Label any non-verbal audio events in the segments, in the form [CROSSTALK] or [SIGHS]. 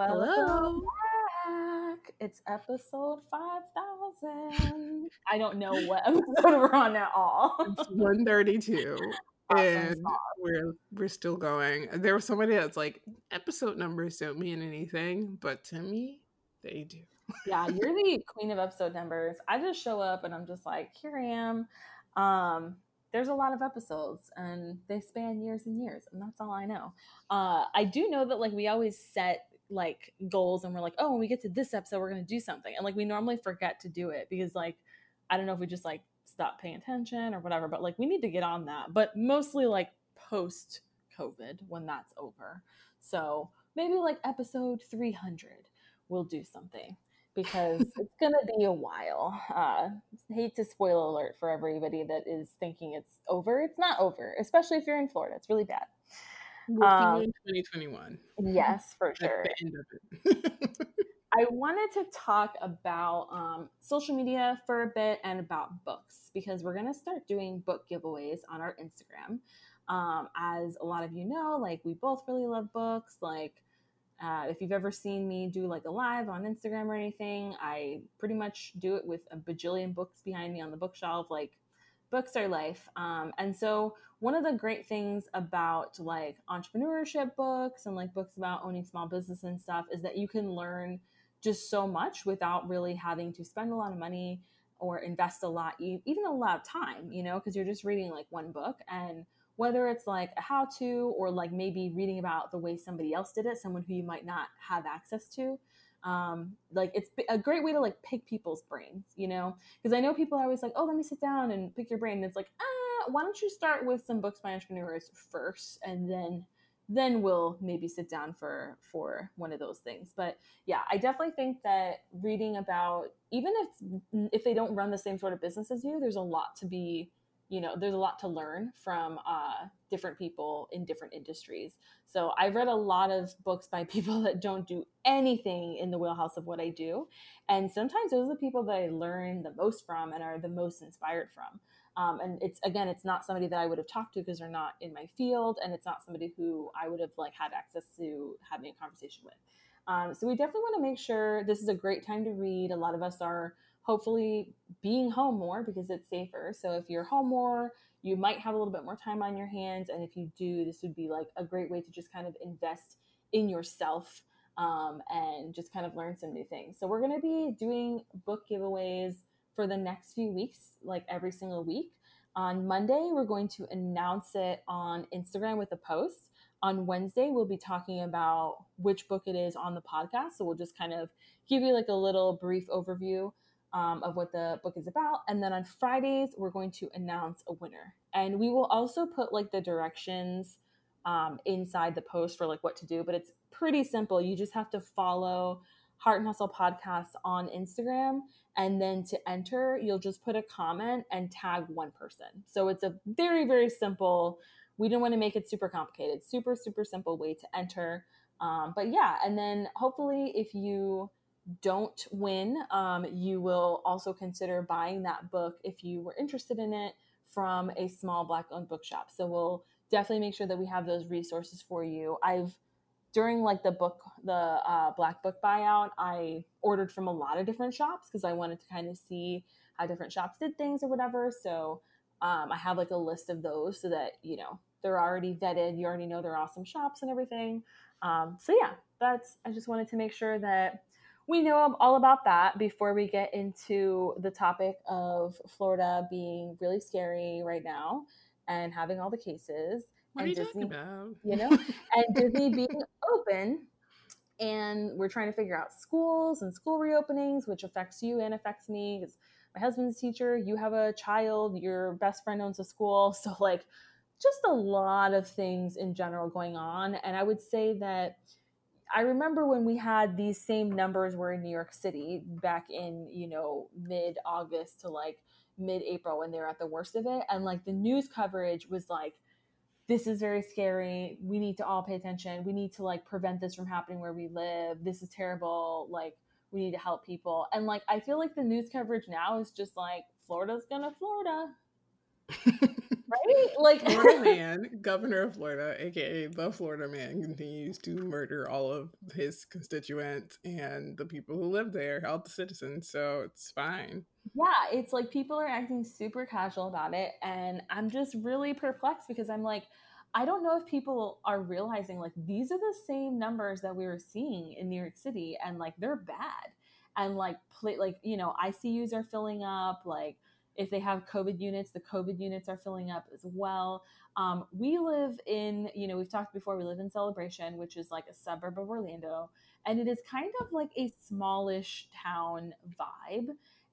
Welcome Hello. back. It's episode 5000. I don't know what [LAUGHS] episode we're on at all. It's 132. [LAUGHS] and we're we're still going. There was somebody that's like, episode numbers don't mean anything, but to me, they do. yeah, [LAUGHS] you're the queen of episode numbers. I just show up and I'm just like, here I am. Um, there's a lot of episodes and they span years and years and that's all i know uh, i do know that like we always set like goals and we're like oh when we get to this episode we're going to do something and like we normally forget to do it because like i don't know if we just like stop paying attention or whatever but like we need to get on that but mostly like post covid when that's over so maybe like episode 300 we'll do something because [LAUGHS] it's going to be a while. Uh, hate to spoil alert for everybody that is thinking it's over. It's not over, especially if you're in Florida. It's really bad. Um, in 2021. Yes, for [LAUGHS] sure. [LAUGHS] I wanted to talk about um, social media for a bit and about books because we're going to start doing book giveaways on our Instagram. Um, as a lot of you know, like we both really love books. Like uh, if you've ever seen me do like a live on Instagram or anything, I pretty much do it with a bajillion books behind me on the bookshelf. Like, books are life. Um, and so, one of the great things about like entrepreneurship books and like books about owning small business and stuff is that you can learn just so much without really having to spend a lot of money or invest a lot, even a lot of time, you know, because you're just reading like one book and whether it's like a how to or like maybe reading about the way somebody else did it, someone who you might not have access to. Um, like it's a great way to like pick people's brains, you know, because I know people are always like, oh, let me sit down and pick your brain. And it's like, ah, why don't you start with some books by entrepreneurs first, and then then we'll maybe sit down for for one of those things. But yeah, I definitely think that reading about even if if they don't run the same sort of business as you, there's a lot to be you know there's a lot to learn from uh, different people in different industries. So i've read a lot of books by [LAUGHS] people that don't do anything in the wheelhouse of what i do. And sometimes those are the people that i learn the most from and are the most inspired from. Um, and it's again it's not somebody that i would have talked to because they're not in my field and it's not somebody who i would have like had access to having a conversation with. Um, so we definitely want to make sure this is a great time to read. A lot of us are hopefully being home more because it's safer. So if you're home more, you might have a little bit more time on your hands. And if you do, this would be like a great way to just kind of invest in yourself um, and just kind of learn some new things. So we're going to be doing book giveaways for the next few weeks, like every single week. On Monday, we're going to announce it on Instagram with a post. On Wednesday, we'll be talking about which book it is on the podcast. So we'll just kind of give you like a little brief overview um, of what the book is about. And then on Fridays, we're going to announce a winner. And we will also put like the directions um, inside the post for like what to do, but it's pretty simple. You just have to follow Heart and Hustle Podcast on Instagram. And then to enter, you'll just put a comment and tag one person. So it's a very, very simple. We don't want to make it super complicated. Super, super simple way to enter. Um, but yeah, and then hopefully, if you don't win, um, you will also consider buying that book if you were interested in it from a small black owned bookshop. So we'll definitely make sure that we have those resources for you. I've during like the book the uh, black book buyout i ordered from a lot of different shops because i wanted to kind of see how different shops did things or whatever so um, i have like a list of those so that you know they're already vetted you already know they're awesome shops and everything um, so yeah that's i just wanted to make sure that we know all about that before we get into the topic of Florida being really scary right now and having all the cases. What and Disney, You know, [LAUGHS] and Disney being open. And we're trying to figure out schools and school reopenings, which affects you and affects me. Because my husband's a teacher, you have a child, your best friend owns a school. [LAUGHS] So, like, just a lot of things in general going on. And I would say that I remember when we had these same numbers were in New York City back in, you know, mid August to like mid April when they were at the worst of it. And like the news coverage was like, this is very scary. We need to all pay attention. We need to like prevent this from happening where we live. This is terrible. Like, we need to help people. And like, I feel like the news coverage now is just like, Florida's gonna Florida. [LAUGHS] right? Like Florida [LAUGHS] man, governor of Florida, aka the Florida man, continues to murder all of his constituents and the people who live there, all the citizens. So it's fine. Yeah, it's like people are acting super casual about it, and I'm just really perplexed because I'm like, I don't know if people are realizing like these are the same numbers that we were seeing in New York City, and like they're bad, and like play like you know ICUs are filling up, like if they have COVID units, the COVID units are filling up as well. Um, we live in, you know, we've talked before, we live in Celebration, which is like a suburb of Orlando, and it is kind of like a smallish town vibe.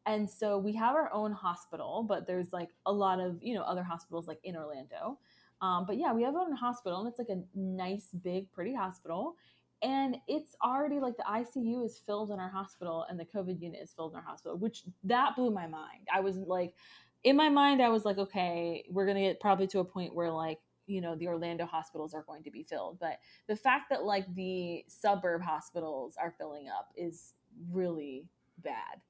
And so we have our own hospital, but there's like a lot of, you know, other hospitals like in Orlando. Um, but yeah, we have our own hospital, and it's like a nice, big, pretty hospital and it's already like the ICU is filled in our hospital and the COVID unit is filled in our hospital, which that blew my mind. I was like, in my mind, I was like, okay, we're gonna get probably to a point where like you know the Orlando hospitals are going to be filled, but the fact that like the suburb hospitals are filling up is really bad.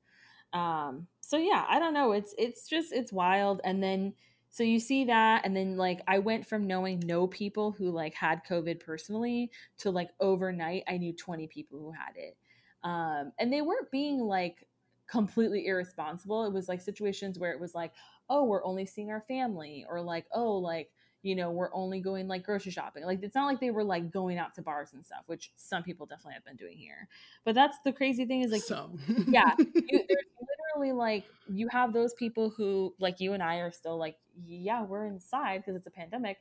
Um, so yeah, I don't know. It's it's just it's wild, and then so you see that and then like i went from knowing no people who like had covid personally to like overnight i knew 20 people who had it. Um, and they weren't being like completely irresponsible. It was like situations where it was like oh we're only seeing our family or like oh like you know we're only going like grocery shopping. Like it's not like they were like going out to bars and stuff which some people definitely have been doing here. But that's the crazy thing is like some. yeah you, [LAUGHS] literally like you have those people who like you and I are still like yeah we're inside because it's a pandemic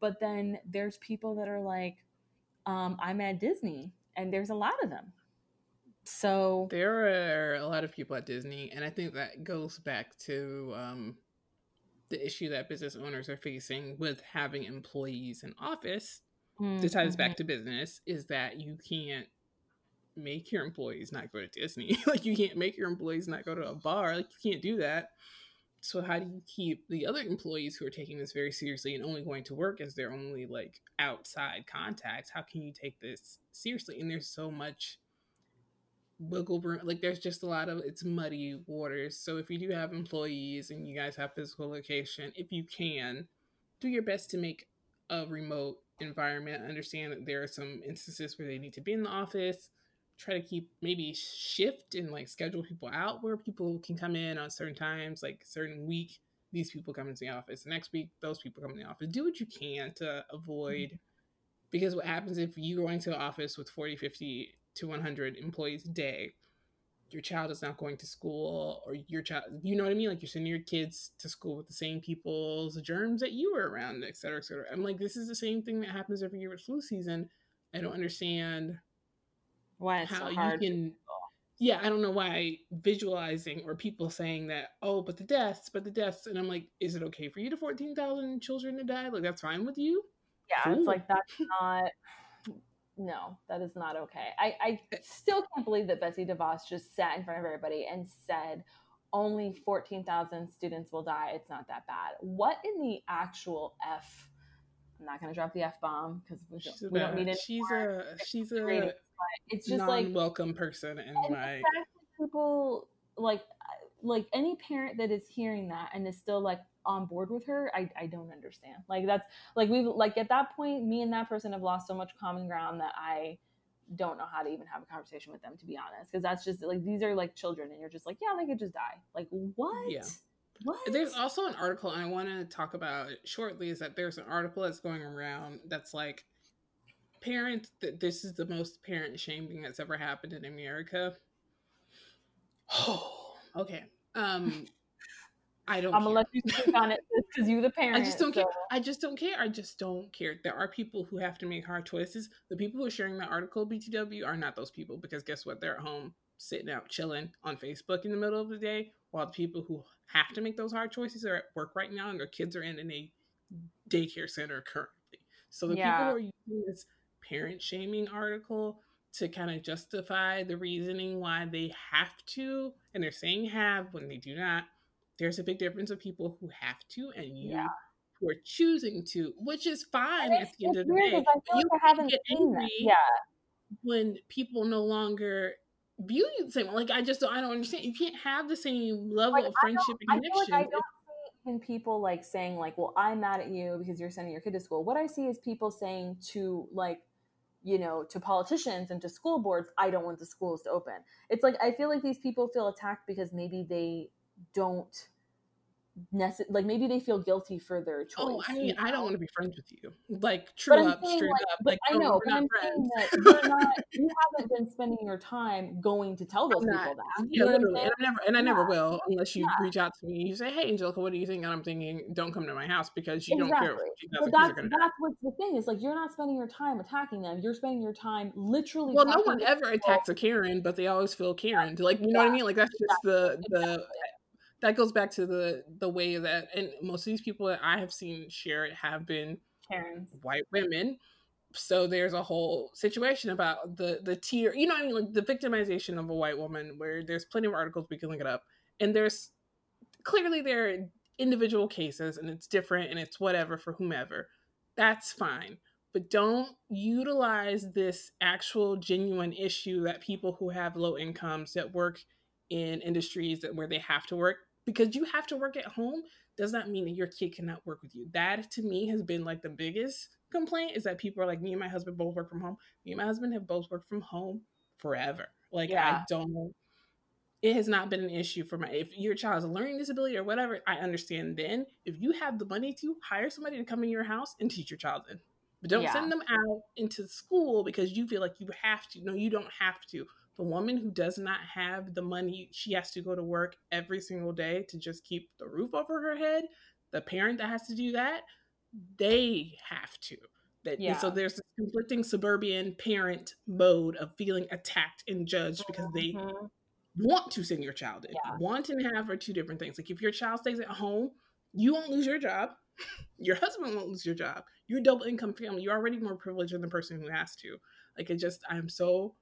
but then there's people that are like um, I'm at Disney and there's a lot of them so there are a lot of people at Disney and I think that goes back to um, the issue that business owners are facing with having employees in office mm-hmm. this back mm-hmm. to business is that you can't make your employees not go to Disney. [LAUGHS] like you can't make your employees not go to a bar. Like you can't do that. So how do you keep the other employees who are taking this very seriously and only going to work as their only like outside contacts? How can you take this seriously? And there's so much wiggle room. Like there's just a lot of it's muddy waters. So if you do have employees and you guys have physical location, if you can, do your best to make a remote environment. Understand that there are some instances where they need to be in the office try to keep maybe shift and like schedule people out where people can come in on certain times, like certain week, these people come into the office. The next week, those people come in the office. Do what you can to avoid mm-hmm. because what happens if you go into the office with 40, 50 to 100 employees a day, your child is not going to school or your child, you know what I mean? Like you're sending your kids to school with the same people's germs that you were around, et cetera, et cetera. I'm like, this is the same thing that happens every year with flu season. I don't understand why it's how so hard you can yeah i don't know why visualizing or people saying that oh but the deaths but the deaths and i'm like is it okay for you to 14000 children to die like that's fine with you yeah cool. it's like that's not no that is not okay i i eh still can't believe that betsy devos just sat in front of everybody and said only 14,000 students will die. It's not that bad. What in the actual F? I'm not going to drop the F bomb because we, don't, we don't need it. She's a, she's a, it's just like welcome person in my people like uh, like any parent that is hearing that and is still like on board with her I, I don't understand. Like that's like we've like at that point me and that person have lost so much common ground that i don't know how to even have a conversation with them to be honest because that's just like these are like children and you're just like yeah they could just die. Like what? Yeah what? There's also an article, and I want to talk about shortly. Is that there's an article that's going around that's like parents that this is the most parent shaming that's ever happened in America. Oh, [SIGHS] okay. Um, I don't. I'm gonna let you speak on it because you the parent. [LAUGHS] I just don't so. care. I just don't care. I just don't care. There are people who have to make hard choices. The people who are sharing that article, BTW, are not those people because guess what? They're at home sitting out chilling on Facebook in the middle of the day, while the people who have to make those hard choices are at work right now and their kids are in, a daycare center currently. So the yeah. people who are using this parent shaming article to kind of justify the reasoning why they have to, and they're saying have when they do not. There's a big difference of people who have to and you yeah. who are choosing to, which is fine at the end of the day. you like get angry yeah. when people no longer view you the same. Like I just don't, I don't understand. You can't have the same level like, of friendship and connection. I, like I don't see in people like saying like, "Well, I'm mad at you because you're sending your kid to school." What I see is people saying to like, you know, to politicians and to school boards, "I don't want the schools to open." It's like I feel like these people feel attacked because maybe they don't like maybe they feel guilty for their choice. Oh, I mean, I don't want to be friends with you. Like true up, straight like, up. Like I oh, know, no, but I'm saying that [LAUGHS] you're not. You haven't been spending your time going to tell those people that. Yeah, literally, and I never, and I never will unless you yeah. reach out to me. And you say, "Hey, Angelica, what do you think?" And I'm thinking, "Don't come to my house because you exactly. don't care." But that's that's what's the thing is like you're not spending your time attacking them. You're spending your time literally. Well, no one ever attacks a Karen, but they always feel Karen. Like you know what I mean? Like that's just the the that goes back to the the way that and most of these people that I have seen share it have been Karens. white women. So there's a whole situation about the the tier, you know, I mean, like the victimization of a white woman, where there's plenty of articles we can look it up, and there's clearly there are individual cases, and it's different, and it's whatever for whomever. That's fine, but don't utilize this actual genuine issue that people who have low incomes that work in industries that where they have to work because you have to work at home does not mean that your kid cannot work with you. That to me has been like the biggest complaint is that people are like, me and my husband both work from home. Me and my husband have both worked from home forever. Like yeah. I don't it has not been an issue for my if your child has a learning disability or whatever, I understand then. If you have the money to hire somebody to come in your house and teach your child in. But don't yeah. send them out into school because you feel like you have to. No, you don't have to the woman who does not have the money, she has to go to work every single day to just keep the roof over her head. The parent that has to do that, they have to. That, yeah. So there's this conflicting suburban parent mode of feeling attacked and judged because they mm-hmm. want to send your child in. Yeah. Want and have are two different things. Like if your child stays at home, you won't lose your job. [LAUGHS] your husband won't lose your job. You're double income family. You're already more privileged than the person who has to. Like it just, I'm so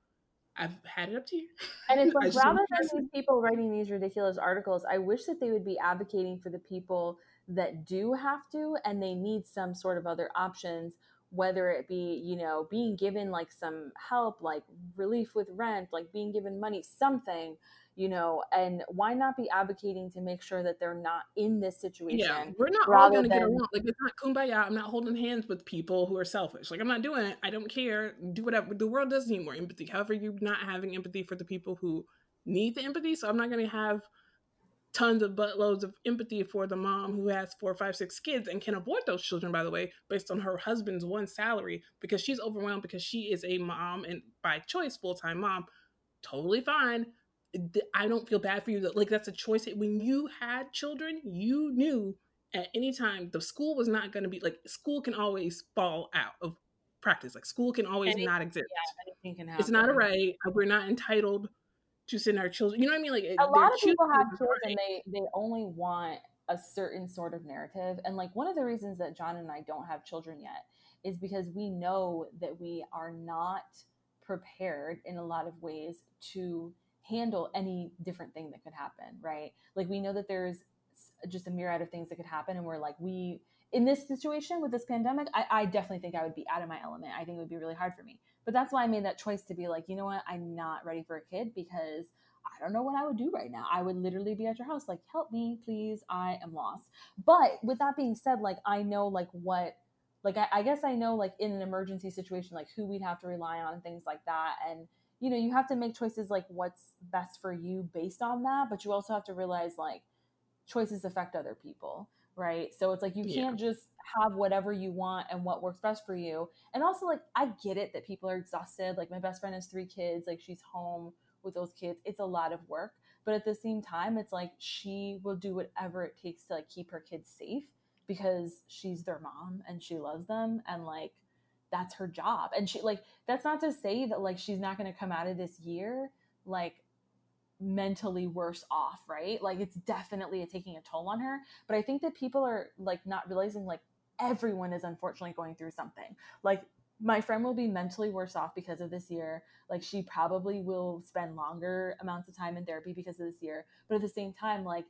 I've had it up to you. And it's [LAUGHS] like rather than these people writing these ridiculous articles, I wish that they would be advocating for the people that do have to and they need some sort of other options, whether it be, you know, being given like some help, like relief with rent, like being given money, something you know, and why not be advocating to make sure that they're not in this situation? Yeah, we're not all going to than... get along. Like it's not kumbaya. I'm not holding hands with people who are selfish. Like I'm not doing it. I don't care. Do whatever. The world does need more empathy. However, you're not having empathy for the people who need the empathy. So I'm not going to have tons of buttloads of empathy for the mom who has four, five, six kids and can afford those children, by the way, based on her husband's one salary because she's overwhelmed because she is a mom and by choice full time mom. Totally fine I don't feel bad for you. Like that's a choice. When you had children, you knew at any time the school was not going to be like school can always fall out of practice. Like school can always anything, not exist. Yeah, anything can happen. It's not a right. Uh, we're not entitled to send our children. You know what I mean? Like a lot of people have children. right. and they they only want a certain sort of narrative. And like one of the reasons that John and I don't have children yet is because we know that we are not prepared in a lot of ways to handle any different thing that could happen, right? Like we know that there's just a myriad of things that could happen, and we're like, we in this situation with this pandemic, I, I definitely think I would be out of my element. I think it would be really hard for me. But that's why I made that choice to be like, you know what, I'm not ready for a kid because I don't know what I would do right now. I would literally be at your house, like, help me, please. I am lost. But with that being said, like, I know like what, like, I, I guess I know like in an emergency situation, like who we'd have to rely on, things like that, and you know, you have to make choices like what's best for you based on that, but you also have to realize like choices affect other people, right? So it's like you can't yeah. just have whatever you want and what works best for you. And also like I get it that people are exhausted. Like my best friend has 3 kids, like she's home with those kids. It's a lot of work, but at the same time it's like she will do whatever it takes to like keep her kids safe because she's their mom and she loves them and like that's her job. And she like that's not to say that like she's not going to come out of this year like mentally worse off, right? Like it's definitely taking a toll on her, but I think that people are like not realizing like everyone is unfortunately going through something. Like my friend will be mentally worse off because of this year. Like she probably will spend longer amounts of time in therapy because of this year. But at the same time, like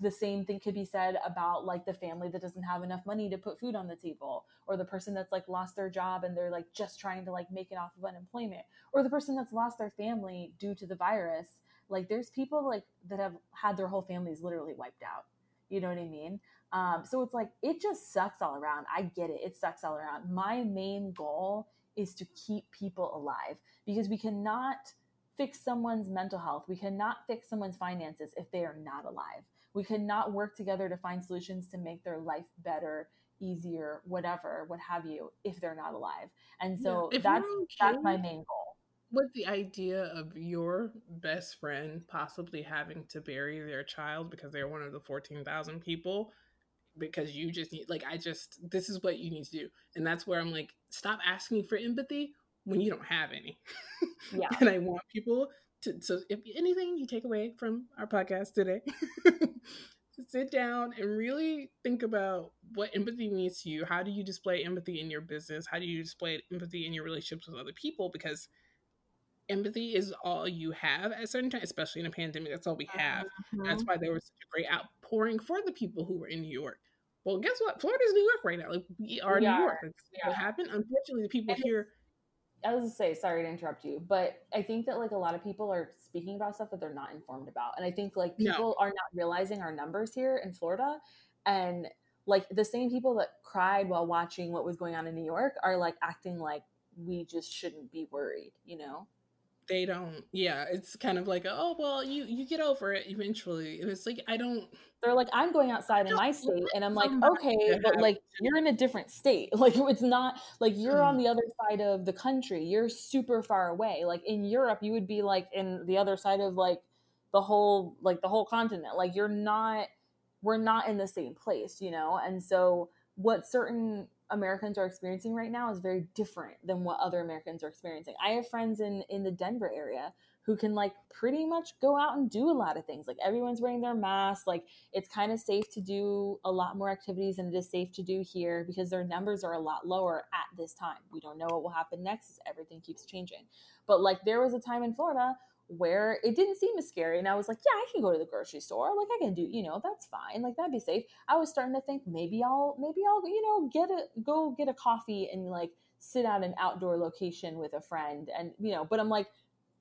the same thing could be said about like the family that doesn't have enough money to put food on the table or the person that's like lost their job and they're like just trying to like make it off of unemployment or the person that's lost their family due to the virus like there's people like that have had their whole families literally wiped out You know what I mean? Um, so it's like, it just sucks all around. I get it. It sucks all around. My main goal is to keep people alive because we cannot fix someone's mental health. We cannot fix someone's finances if they are not alive. We cannot work together to find solutions to make their life better, easier, whatever, what have you, if they're not alive. And so yeah, that's okay that's my main goal. With the idea of your best friend possibly having to bury their child because they're one of the 14,000 people because you just need like I just this is what you need to do. And that's where I'm like stop asking for empathy when you don't have any. [LAUGHS] Yeah. and I want people to so if anything you take away from our podcast today [LAUGHS] sit down and really think about what empathy means to you. How do you display empathy in your business? How do you display empathy in your relationships with other people? Because empathy is all you have at certain times, especially in a pandemic. That's all we have. Mm-hmm. That's why there was such a great outpouring for the people who were in New York. Well, guess what? Florida's New York right now. Like we are we New. York. That's yeah. what happened. Unfortunately, the people and here. I was say, sorry to interrupt you, but I think that like a lot of people are speaking about stuff that they're not informed about, and I think like people no. are not realizing our numbers here in Florida, and like the same people that cried while watching what was going on in New York are like acting like we just shouldn't be worried, you know? They don't yeah it's kind of like oh well you you get over it eventually. And it's like i don't they're like i'm going outside in my state and i'm like okay but like you're in a different state. [LAUGHS] Like it's not like you're on mm. the other side of the country. You're super far away. Like in europe you would be like in the other side of like the whole like the whole continent. Like you're not we're not in the same place you know? And so what certain Americans are experiencing right now is very different than what other Americans are experiencing. I have friends in in the Denver area who can like pretty much go out and do a lot of things. Like everyone's wearing their masks. Like it's kind of safe to do a lot more activities than it is safe to do here because their numbers are a lot lower at this time. We don't know what will happen next. Everything keeps changing. But like there was a time in Florida where it didn't seem as scary. And I was like, yeah, I can go to the grocery store. Like I can do, you know, that's fine. Like that'd be safe. I was starting to think maybe I'll, maybe I'll, you know, get a, go get a coffee and like sit at an outdoor location with a friend. And, you know, but I'm like,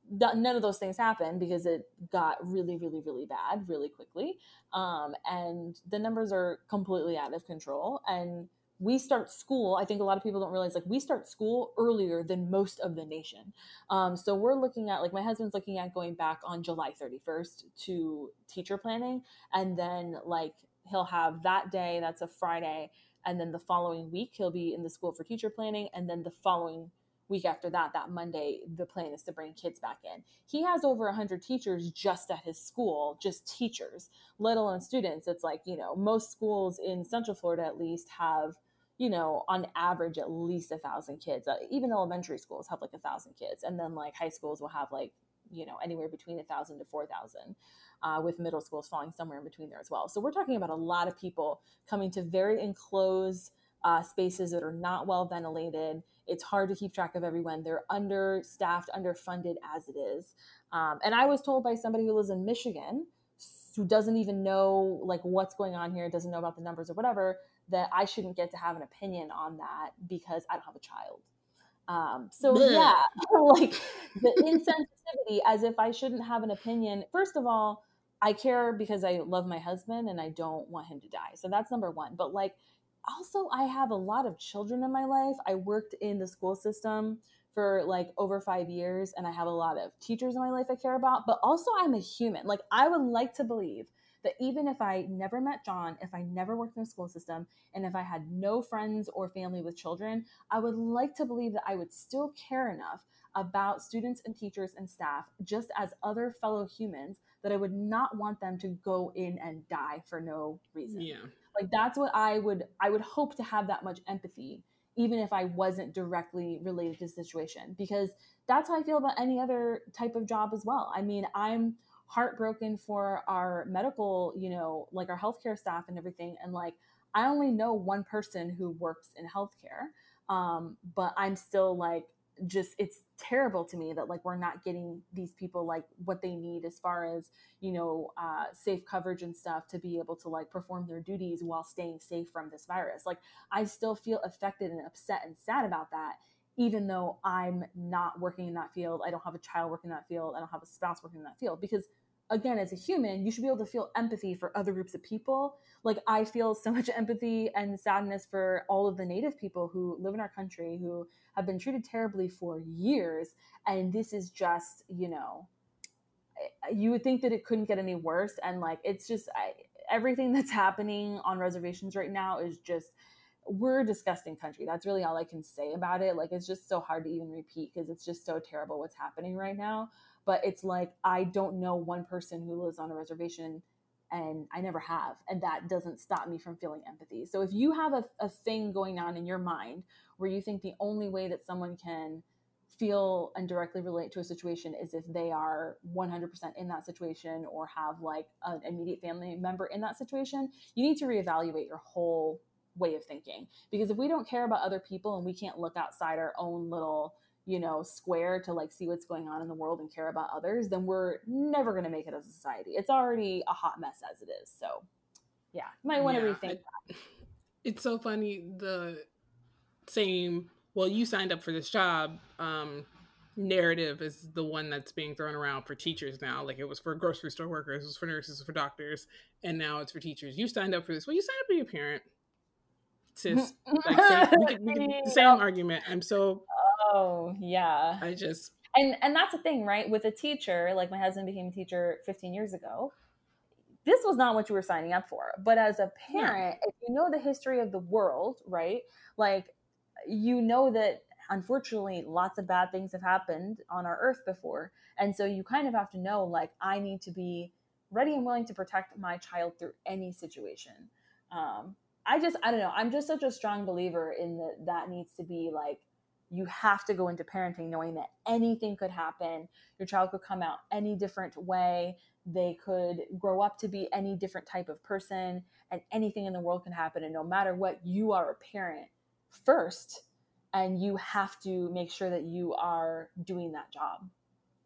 none of those things happened because it got really, really, really bad really quickly. Um, and the numbers are completely out of control. And, we start school i think a lot of people don't realize like we start school earlier than most of the nation. Um, so we're looking at like my husband's looking at going back on july 31st to teacher planning and then like he'll have that day that's a friday and then the following week he'll be in the school for teacher planning and then the following week after that that monday the plan is to bring kids back in. He has over 100 teachers just at his school just teachers let alone students. It's like you know most schools in central florida at least have you know, on average, at least a thousand kids. Uh, even elementary schools have like a thousand kids, and then like high schools will have like you know anywhere between a thousand to four thousand, uh, with middle schools falling somewhere in between there as well. So we're talking about a lot of people coming to very enclosed uh, spaces that are not well ventilated. It's hard to keep track of everyone. They're understaffed, underfunded as it is. Um, and I was told by somebody who lives in Michigan, who doesn't even know like what's going on here, doesn't know about the numbers or whatever, that I shouldn't get to have an opinion on that because I don't have a child. Um, so Blech. yeah, [LAUGHS] like the insensitivity as if I shouldn't have an opinion. First of all, I care because I love my husband and I don't want him to die. So that's number one. But like, also, I have a lot of children in my life. I worked in the school system for like over five years and I have a lot of teachers in my life I care about, but also I'm a human. Like, I would like to believe that even if I never met John, if I never worked in a school system, and if I had no friends or family with children, I would like to believe that I would still care enough about students and teachers and staff, just as other fellow humans, that I would not want them to go in and die for no reason. Yeah. Like that's what I would I would hope to have that much empathy even if I wasn't directly related to the situation because that's how I feel about any other type of job as well. I mean, I'm heartbroken for our medical, you know, like our healthcare staff and everything. And like, I only know one person who works in healthcare, um, but I'm still like, just it's terrible to me that like we're not getting these people like what they need as far as you know uh, safe coverage and stuff to be able to like perform their duties while staying safe from this virus. Like i still feel affected and upset and sad about that even though i'm not working in that field. I don't have a child working in that field. I don't have a spouse working in that field because again, as a human, you should be able to feel empathy for other groups of people. Like I feel so much [LAUGHS] empathy and sadness for all of the native people who live in our country who have been treated terribly for years. And this is just, you know, you would think that it couldn't get any worse. And like, it's just I, everything that's [LAUGHS] happening on reservations right now is just, we're a disgusting country. That's really all I can say about it. Like, it's just so hard to even repeat because it's just so terrible what's happening right now. But it's like, I don't know one person who lives on a reservation and I never have. And that doesn't stop me from feeling empathy. So if you have a, a thing going on in your mind where you think the only way that someone can feel and directly relate to a situation is if they are 100% in that situation or have like an immediate family member in that situation, you need to reevaluate your whole way of thinking. Because if we don't care about other people and we can't look outside our own little you know, square to like see what's going on in the world and care about others, then we're never going to make it as a society. It's already a hot mess as it is. So, yeah, might want to yeah, rethink that. [LAUGHS] It's so funny. The same, well, you signed up for this job um, narrative is the one that's being thrown around for teachers now. Like it was for grocery store workers, it was for nurses, for doctors, and now it's for teachers. You signed up for this. Well, you signed up to be a parent. Sis, [LAUGHS] like, same, we could, we could, [LAUGHS] same argument. I'm so Oh, yeah. I just and and that's the thing, right? With a teacher, like my husband became a teacher 15 years ago. This was not what you were signing up for. But as a parent, if you know the history of the world, right? Like you know that unfortunately lots of bad things have happened on our earth before. And so you kind of have to know like I need to be ready and willing to protect my child through any situation. Um, I just I don't know. I'm just such a strong believer in that that needs to be like you have to go into parenting knowing that anything could happen. Your child could come out any different way. They could grow up to be any different type of person, and anything in the world can happen. And no matter what, you are a parent first, and you have to make sure that you are doing that job.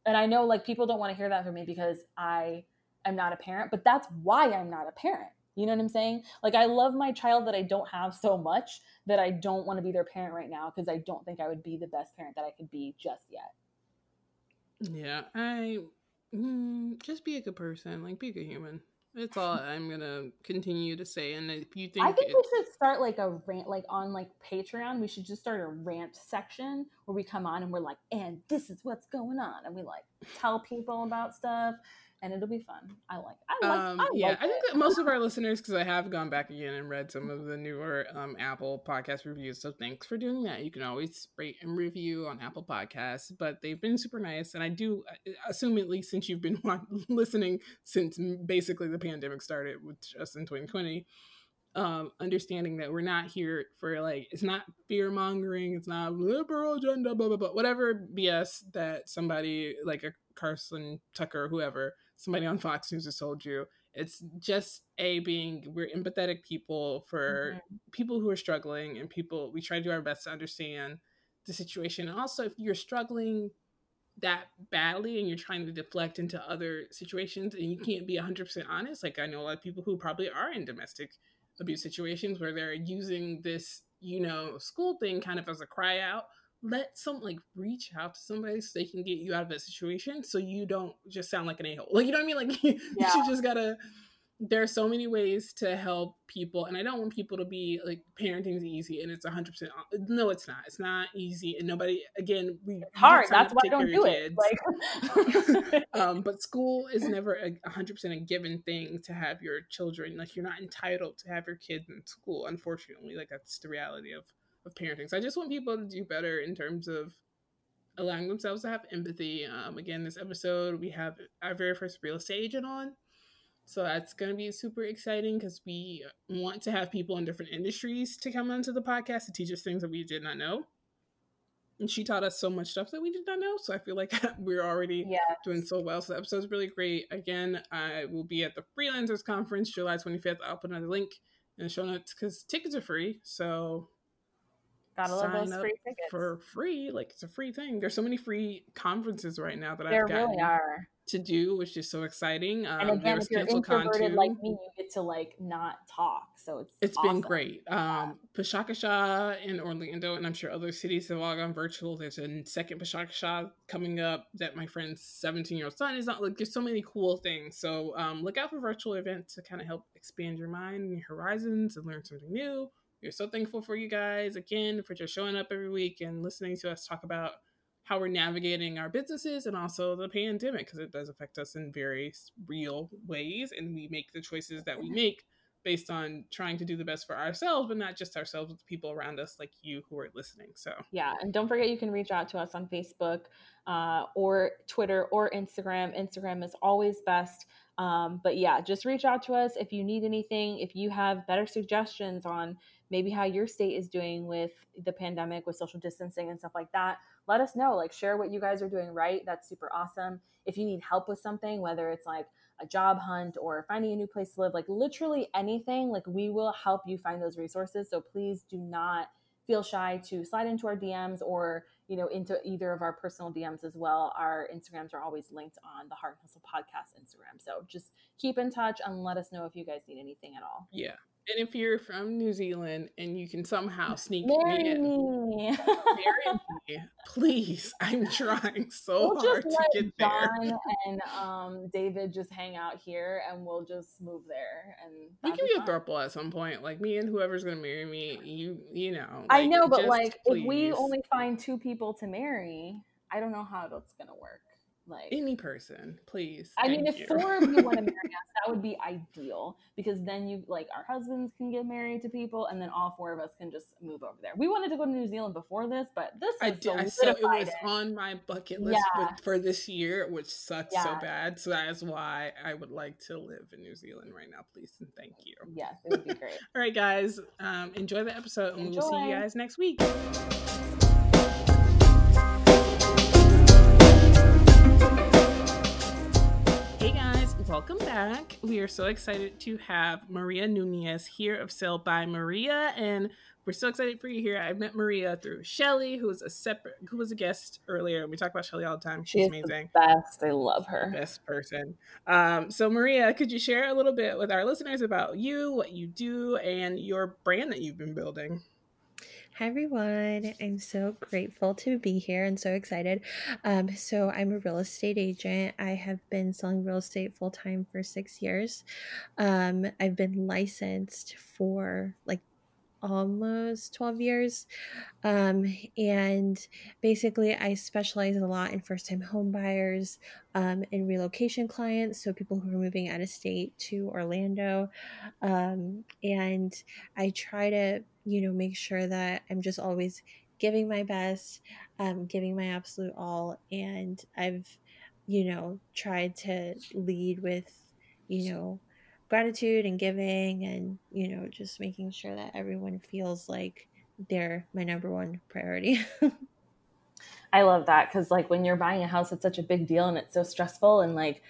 And I know like people don't want to hear that from me because I am not a parent, but that's why I'm not a parent you know what I'm saying? Like I love my child that I don't have so much that I don't want to be their parent right now because I don't think I would be the best parent that I could be just yet. Yeah, I mm, just be a good person, like be a good human. That's all [LAUGHS] I'm gonna continue to say. And if you think I think we should start like a rant, like on like Patreon, we should just start a rant section where we come on and we're like, and this is what's going on, and we like tell people about stuff and it'll be fun. I like. I like. Um, I yeah, like I think that most of our [LAUGHS] listeners, because I have gone back again and read some of the newer um, Apple podcast reviews. So thanks for doing that. You can always rate and review on Apple Podcasts, but they've been super nice, and I do assume at least since you've been [LAUGHS] listening since basically the pandemic started, with just in 2020. Um, understanding that we're not here for like it's not fear mongering, it's not liberal agenda, blah blah blah, whatever BS that somebody like a Carson Tucker or whoever somebody on Fox News has told you. It's just a being we're empathetic people for mm-hmm. people who are struggling and people we try to do our best to understand the situation. And also if you're struggling that badly and you're trying to deflect into other situations and you can't be 100% honest like i know a lot of people who probably are in domestic abuse situations where they're using this you know school thing kind of as a cry out let some like reach out to somebody so they can get you out of that situation so you don't just sound like an a-hole. [LAUGHS] Like you know what i mean? Like [LAUGHS] you, yeah. you just gotta there are so many ways to help people and i don't want people to be like parenting's easy and it's 100% no it's not. It's not easy and nobody again we it's hard. that's why i don't do it. like [LAUGHS] um, but school is never a 100% a given thing to have your children. Like you're not entitled to have your kids in school unfortunately. Like that's the reality of of parenting. So I just want people to do better in terms of allowing themselves to have empathy. Um, again, this episode we have our very first real estate agent on. So that's going to be super exciting because we want to have people in different industries to come onto the podcast to teach us things that we did not know. And she taught us so much stuff that we did not know. So I feel like [LAUGHS] we're already yes. doing so well. So the episode is really great. Again, I will be at the Freelancers Conference July 25th. I'll put another link in the show notes because tickets are free. So Gotta love those free tickets. For free, like it's a free thing. There's so many free conferences right now that there I've gotten really are. to do, which is so exciting. Um, and again, if you're introverted like me, you get to like not talk. So it's it's awesome. been great. Um, PechaKucha in Orlando, and I'm sure other cities have all gone virtual. There's a second PechaKucha coming up that my friend's 17 year old son is not like. There's so many cool things. So um, look out for virtual events to kind of help expand your mind and your horizons and learn something new. We're so thankful for you guys again for just showing up every week and listening to us talk about how we're navigating our businesses and also the pandemic because it does affect us in very real ways and we make the choices that we make based on trying to do the best for ourselves but not just ourselves but the people around us like you who are listening so. Yeah and don't forget you can reach out to us on facebook uh, or twitter or instagram. Instagram is always best um, but yeah just reach out to us if you need anything. If you have better suggestions on maybe how your state is doing with the pandemic with social distancing and stuff like that let us know like share what you guys are doing right that's super awesome. If you need help with something whether it's like a job hunt or finding a new place to live like literally anything like we will help you find those resources so please do not feel shy to slide into our dms or you know into either of our personal dms as well. Our instagrams are always linked on the heart hustle podcast instagram so just keep in touch and let us know if you guys need anything at all. Yeah and if you're from New Zealand and you can somehow sneak marry me in, me. marry [LAUGHS] me, please. [LAUGHS] I'm trying so we'll hard to get John there. and um, David just hang out here, and we'll just move there. And we can be, be a throuple at some point. Like me and whoever's gonna marry me, you you know. Like, I know, but like please. if we only find two people to marry, I don't know how that's gonna work. Like any person, please. I mean, if you. four of you want to marry [LAUGHS] us, that would be ideal because then you like our husbands can get married to people, and then all four of us can just move over there. We wanted to go to New Zealand before this, but this I did. I saw it was it. on my bucket list yeah. for this year, which sucks yeah. so bad. So that is why I would like to live in New Zealand right now, please and thank you. Yes, it would be great. [LAUGHS] all right, guys, um, enjoy the episode, and we will see you guys next week. Welcome back. We are so excited to have Maria Nunez here of Sale by Maria, and we're so excited for you here. I met Maria through Shelly, who was a separate, who was a guest earlier. We talk about Shelly all the time. She's She's amazing, best. I love her, best person. Um, so Maria, could you share a little bit with our listeners about you, what you do, and your brand that you've been building? Hi, everyone. I'm so grateful to be here and so excited. Um, so, I'm a real estate agent. I have been selling real estate full time for six years. Um, I've been licensed for like almost 12 years. Um, and basically, I specialize a lot in first time home buyers um, and relocation clients. So, people who are moving out of state to Orlando. Um, and I try to, you know, make sure that I'm just always giving my best, um, giving my absolute all. And I've, you know, tried to lead with, you know, gratitude and giving and you know just making sure that everyone feels like they're my number one priority [LAUGHS] i love that because like when you're buying a house it's such a big deal and it's so stressful and like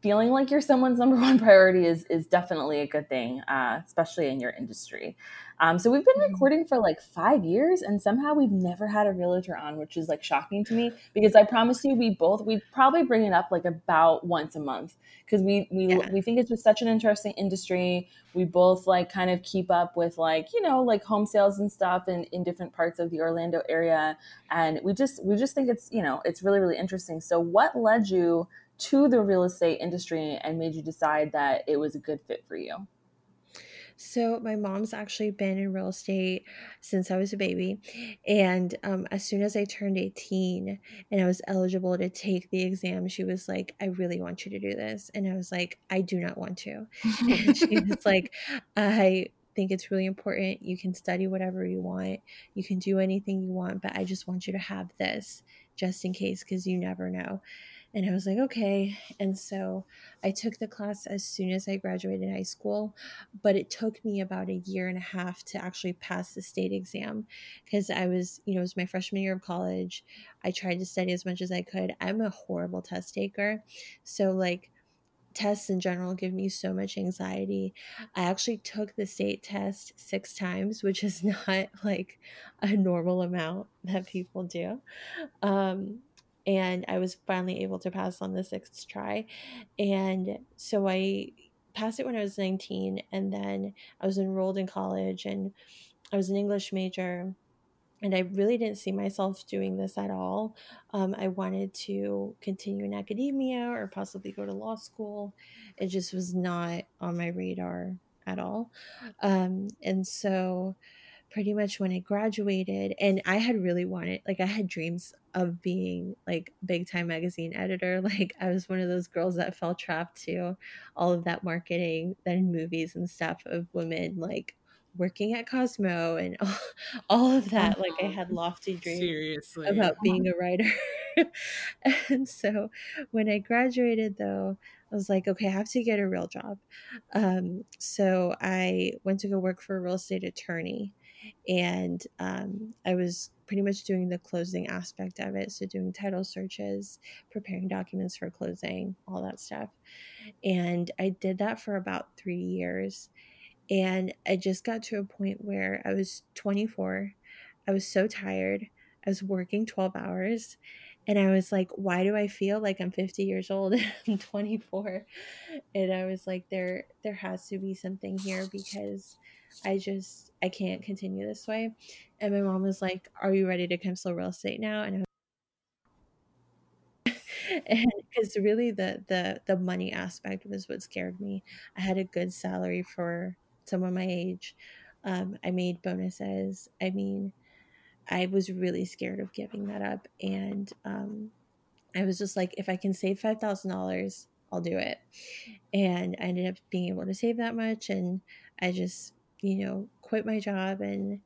feeling like you're someone's [LAUGHS] number one priority is is definitely a good thing, uh, especially in your industry. Um, so we've been mm-hmm. recording for like five years, and somehow we've never had a realtor on, which is like shocking to me because I promise you, we both we probably bring it up like about once a month because we we yeah. we think it's just such an interesting industry. We both like kind of keep up with like you know like home sales and stuff in in different parts of the Orlando area, and we just we just think it's you know it's really really interesting. So what led you to the real estate industry and made you decide that it was a good fit for you? So, my mom's actually been in real estate since I was a baby. And um, as soon as I turned 18 and I was eligible to take the exam, she was like, I really want you to do this. And I was like, I do not want to. and she [LAUGHS] was like, I think it's really important. You can study whatever you want, you can do anything you want, but I just want you to have this just in case because you never know. And I was like, okay. And so I took the class as soon as I graduated high school, but it took me about a year and a half to actually pass the state exam because I was, you know, it was my freshman year of college. I tried to study as much as I could. I'm a horrible test taker. So, like, tests in general give me so much anxiety. I actually took the state test six times, which is [LAUGHS] not like a normal amount that people do. Um, and I was finally able to pass on the sixth try. And so I passed it when I was 19, and then I was enrolled in college and I was an English major. And I really didn't see myself doing this at all. Um, I wanted to continue in academia or possibly go to law school. It just was not on my radar at all. Um, and so, pretty much when I graduated, and I had really wanted, like, I had dreams of being like big time magazine editor. [LAUGHS] Like, I was one of those girls that fell trapped to all of that marketing, then movies and stuff of women like working at Cosmo and all, [LAUGHS] all of that. Like, I had uh-huh. lofty dreams Seriously. about being a writer. [LAUGHS] and so when I graduated, though, I was like, okay, I have to get a real job. Um, so I went to go work for a real estate attorney and um, I was pretty much doing the closing aspect of it. So, doing title searches, preparing documents for closing, all that stuff. And I did that for about three years. And I just got to a point where I was 24. I was so tired. I was working 12 hours. And I was like, why do I feel like I'm 50 years old [LAUGHS] I'm 24? And I was like, there there has to be something here because I just I can't continue this way. And my mom was like, "Are you ready to cancel real estate now?" And [LAUGHS] and because really the the the money aspect was what scared me. I had a good salary for someone my age. Um, I made bonuses. I mean, I was really scared of giving that up, and um, I was just like, if I can save five thousand dollars, I'll do it. And I ended up being able to save that much, and I just you know, quit my job and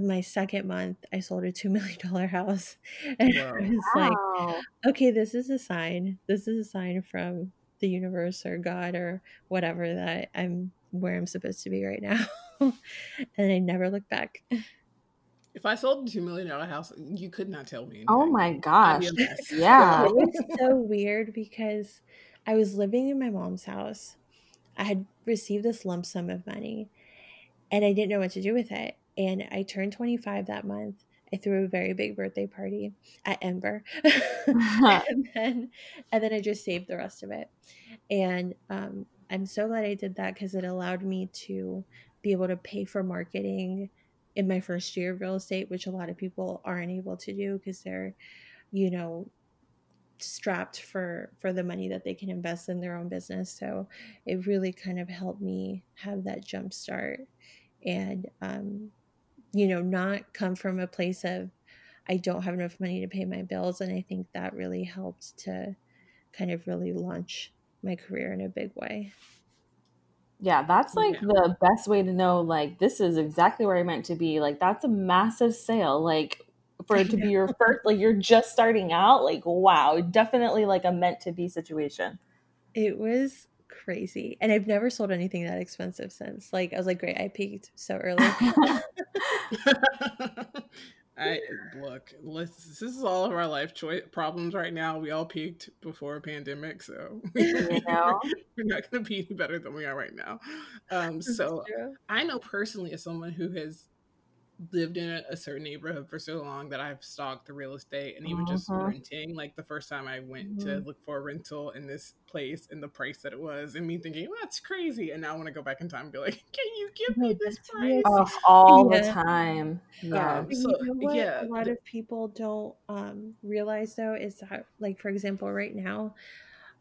my second month I sold a two [LAUGHS] million dollar house. [LAUGHS] And wow. I was wow. like, okay, this is a sign. This is a sign from the universe or God or whatever that I'm where I'm supposed to be right now. [LAUGHS] and I never looked back. If I sold a two million dollar house, you could not tell me. Anything. Oh my gosh. [LAUGHS] Yeah. it was so weird because I was living in my mom's house. I had received this lump sum of money and I didn't know what to do with it. And I turned 25 that month. I threw a very big birthday party at Ember. [LAUGHS] [LAUGHS] and, then, and then I just saved the rest of it. And um, I'm so glad I did that because it allowed me to be able to pay for marketing in my first year of real estate, which a lot of people aren't able to do because they're, you know, strapped for for the money that they can invest in their own business. So it really kind of helped me have that jump start and um, you know not come from a place of i don't have enough money to pay my bills. And i think that really helped to kind of really launch my career in a big way yeah that's like yeah. the best way to know like this is exactly where i meant to be like that's a massive sale like for it to be your [LAUGHS] first like you're just starting out like wow definitely like a meant to be situation it was crazy. And I've never sold anything that expensive since. Like I was like, great, I peaked so early. [LAUGHS] [LAUGHS] I look, this is all of our life choice problems right now. We all peaked before a pandemic, so [LAUGHS] [LAUGHS] you know? we're not going to be any better than we are right now. Um, so I know personally as someone who has lived in a, a, certain neighborhood for so long that I've stalked the real estate and even uh-huh. just renting. Like the first time I went mm-hmm. to look for a rental in this place and the price that it was, and me thinking, well, that's crazy. And now I want to go back in time and be like, can you give me this price? Oh, all yeah. the time. Yeah. Um, so, you know yeah. A lot of people don't um, realize though is that, like, for example, right now,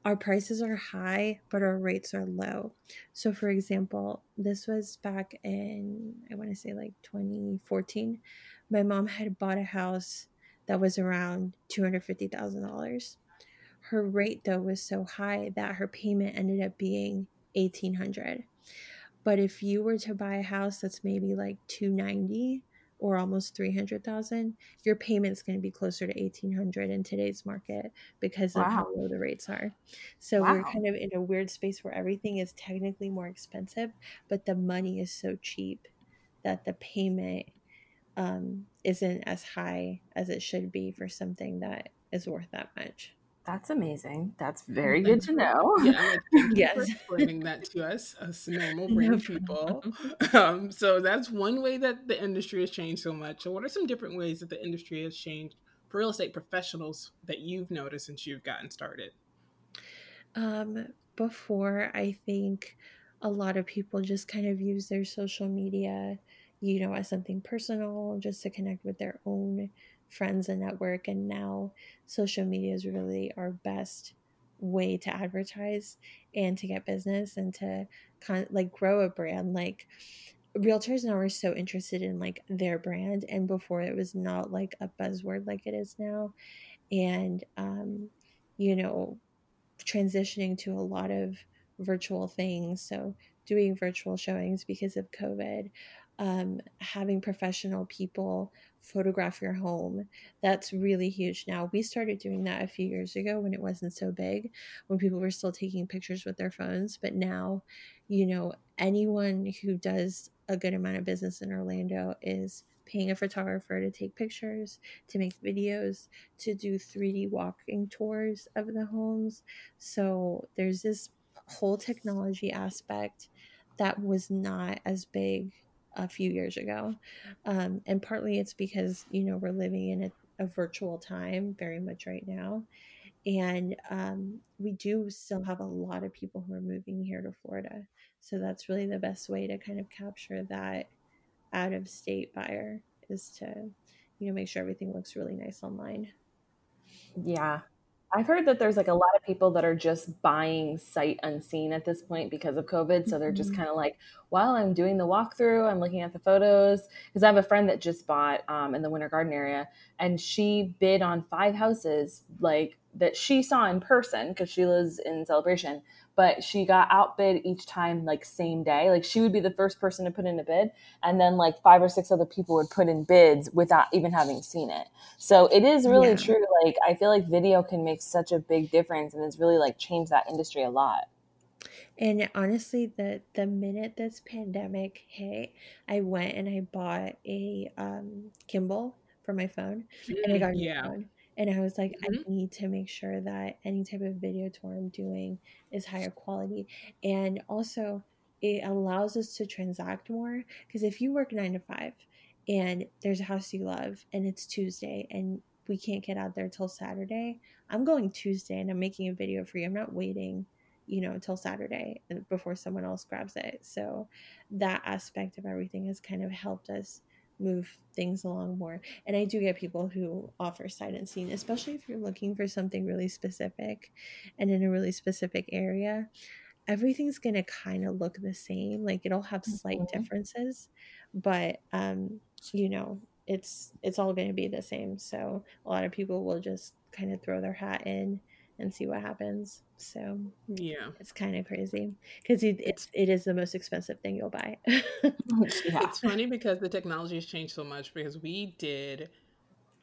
our prices are high, but our rates are low. So, for example, this was back in, I want to say like 2014. My mom had bought a house that was around $250,000. Her rate, though, was so high that her payment ended up being 1800 But if you were to buy a house that's maybe like 290 or almost 300,000, your payment's going to be closer to 1800 in today's market because wow. of how low the rates are. So wow. we're kind of in a weird space where everything is technically more expensive, but the money is so cheap that the payment um, isn't as high as it should be for something that is worth that much. That's amazing. That's very good to know. Yeah, [LAUGHS] yes. for explaining that to us, us normal [LAUGHS] brain no people. [LAUGHS] Um, so that's one way that the industry has changed so much. So, what are some different ways that the industry has changed for real estate professionals that you've noticed since you've gotten started? Um, before I think a lot of people just kind of use their social media, you know, as something personal, just to connect with their own friends and network. And now social media is really our best way to advertise and to get business and to kind of like grow a brand. Like realtors now are so interested in like their brand, and before it was not like a buzzword like it is now. And um, you know, transitioning to a lot of virtual things. So, doing virtual showings because of COVID, um, having professional people photograph your home. That's really huge now. We started doing that a few years ago when it wasn't so big, when people were still taking pictures with their phones. But now, you know, anyone who does a good amount of business in Orlando is paying a photographer to take pictures, to make videos, to do 3D walking tours of the homes. So there's this whole technology aspect that was not as big a few years ago. Um, and partly it's because, you know, we're living in a, a virtual time very much right now. And um, we do still have a lot of people who are moving here to Florida. So that's really the best way to kind of capture that out of state buyer is to, you know, make sure everything looks really nice online. Yeah. I've heard that there's like a lot of people that are just buying sight unseen at this point because of COVID. So they're just mm-hmm. kind of like, while I'm doing the walkthrough, I'm looking at the photos. Because I have a friend that just bought um, in the Winter Garden area and she bid on five houses like that she saw in person because she lives in Celebration but she got outbid each time like same day. Like she would be the first person to put in a bid, and then like five or six other people would put in bids without even having seen it. So it is really yeah. true. Like I feel like video can make such a big difference, and it's really like changed that industry a lot. And honestly, the the minute this pandemic hit, I went and I bought a um, gimbal for my phone, and I got a yeah. phone and I was like, mm-hmm. I need to make sure that any type of video tour I'm doing is higher quality. And also, it allows us to transact more. Because if you work nine to five and there's a house you love and it's Tuesday and we can't get out there till Saturday, I'm going Tuesday and I'm making a video for you. I'm not waiting, you know, until Saturday before someone else grabs it. So that aspect of everything has kind of helped us move things along more. And I do get people who offer sight unseen, especially if you're looking for something really specific and in a really specific area. Everything's going to kind of look the same. Like it'll have slight mm-hmm. differences, but um, you know, it's it's all going to be the same. So a lot of people will just kind of throw their hat in and see what happens. So yeah, it's kind of crazy because it's it is the most expensive thing you'll buy. yeah. [LAUGHS] It's funny because the technology has changed so much because we did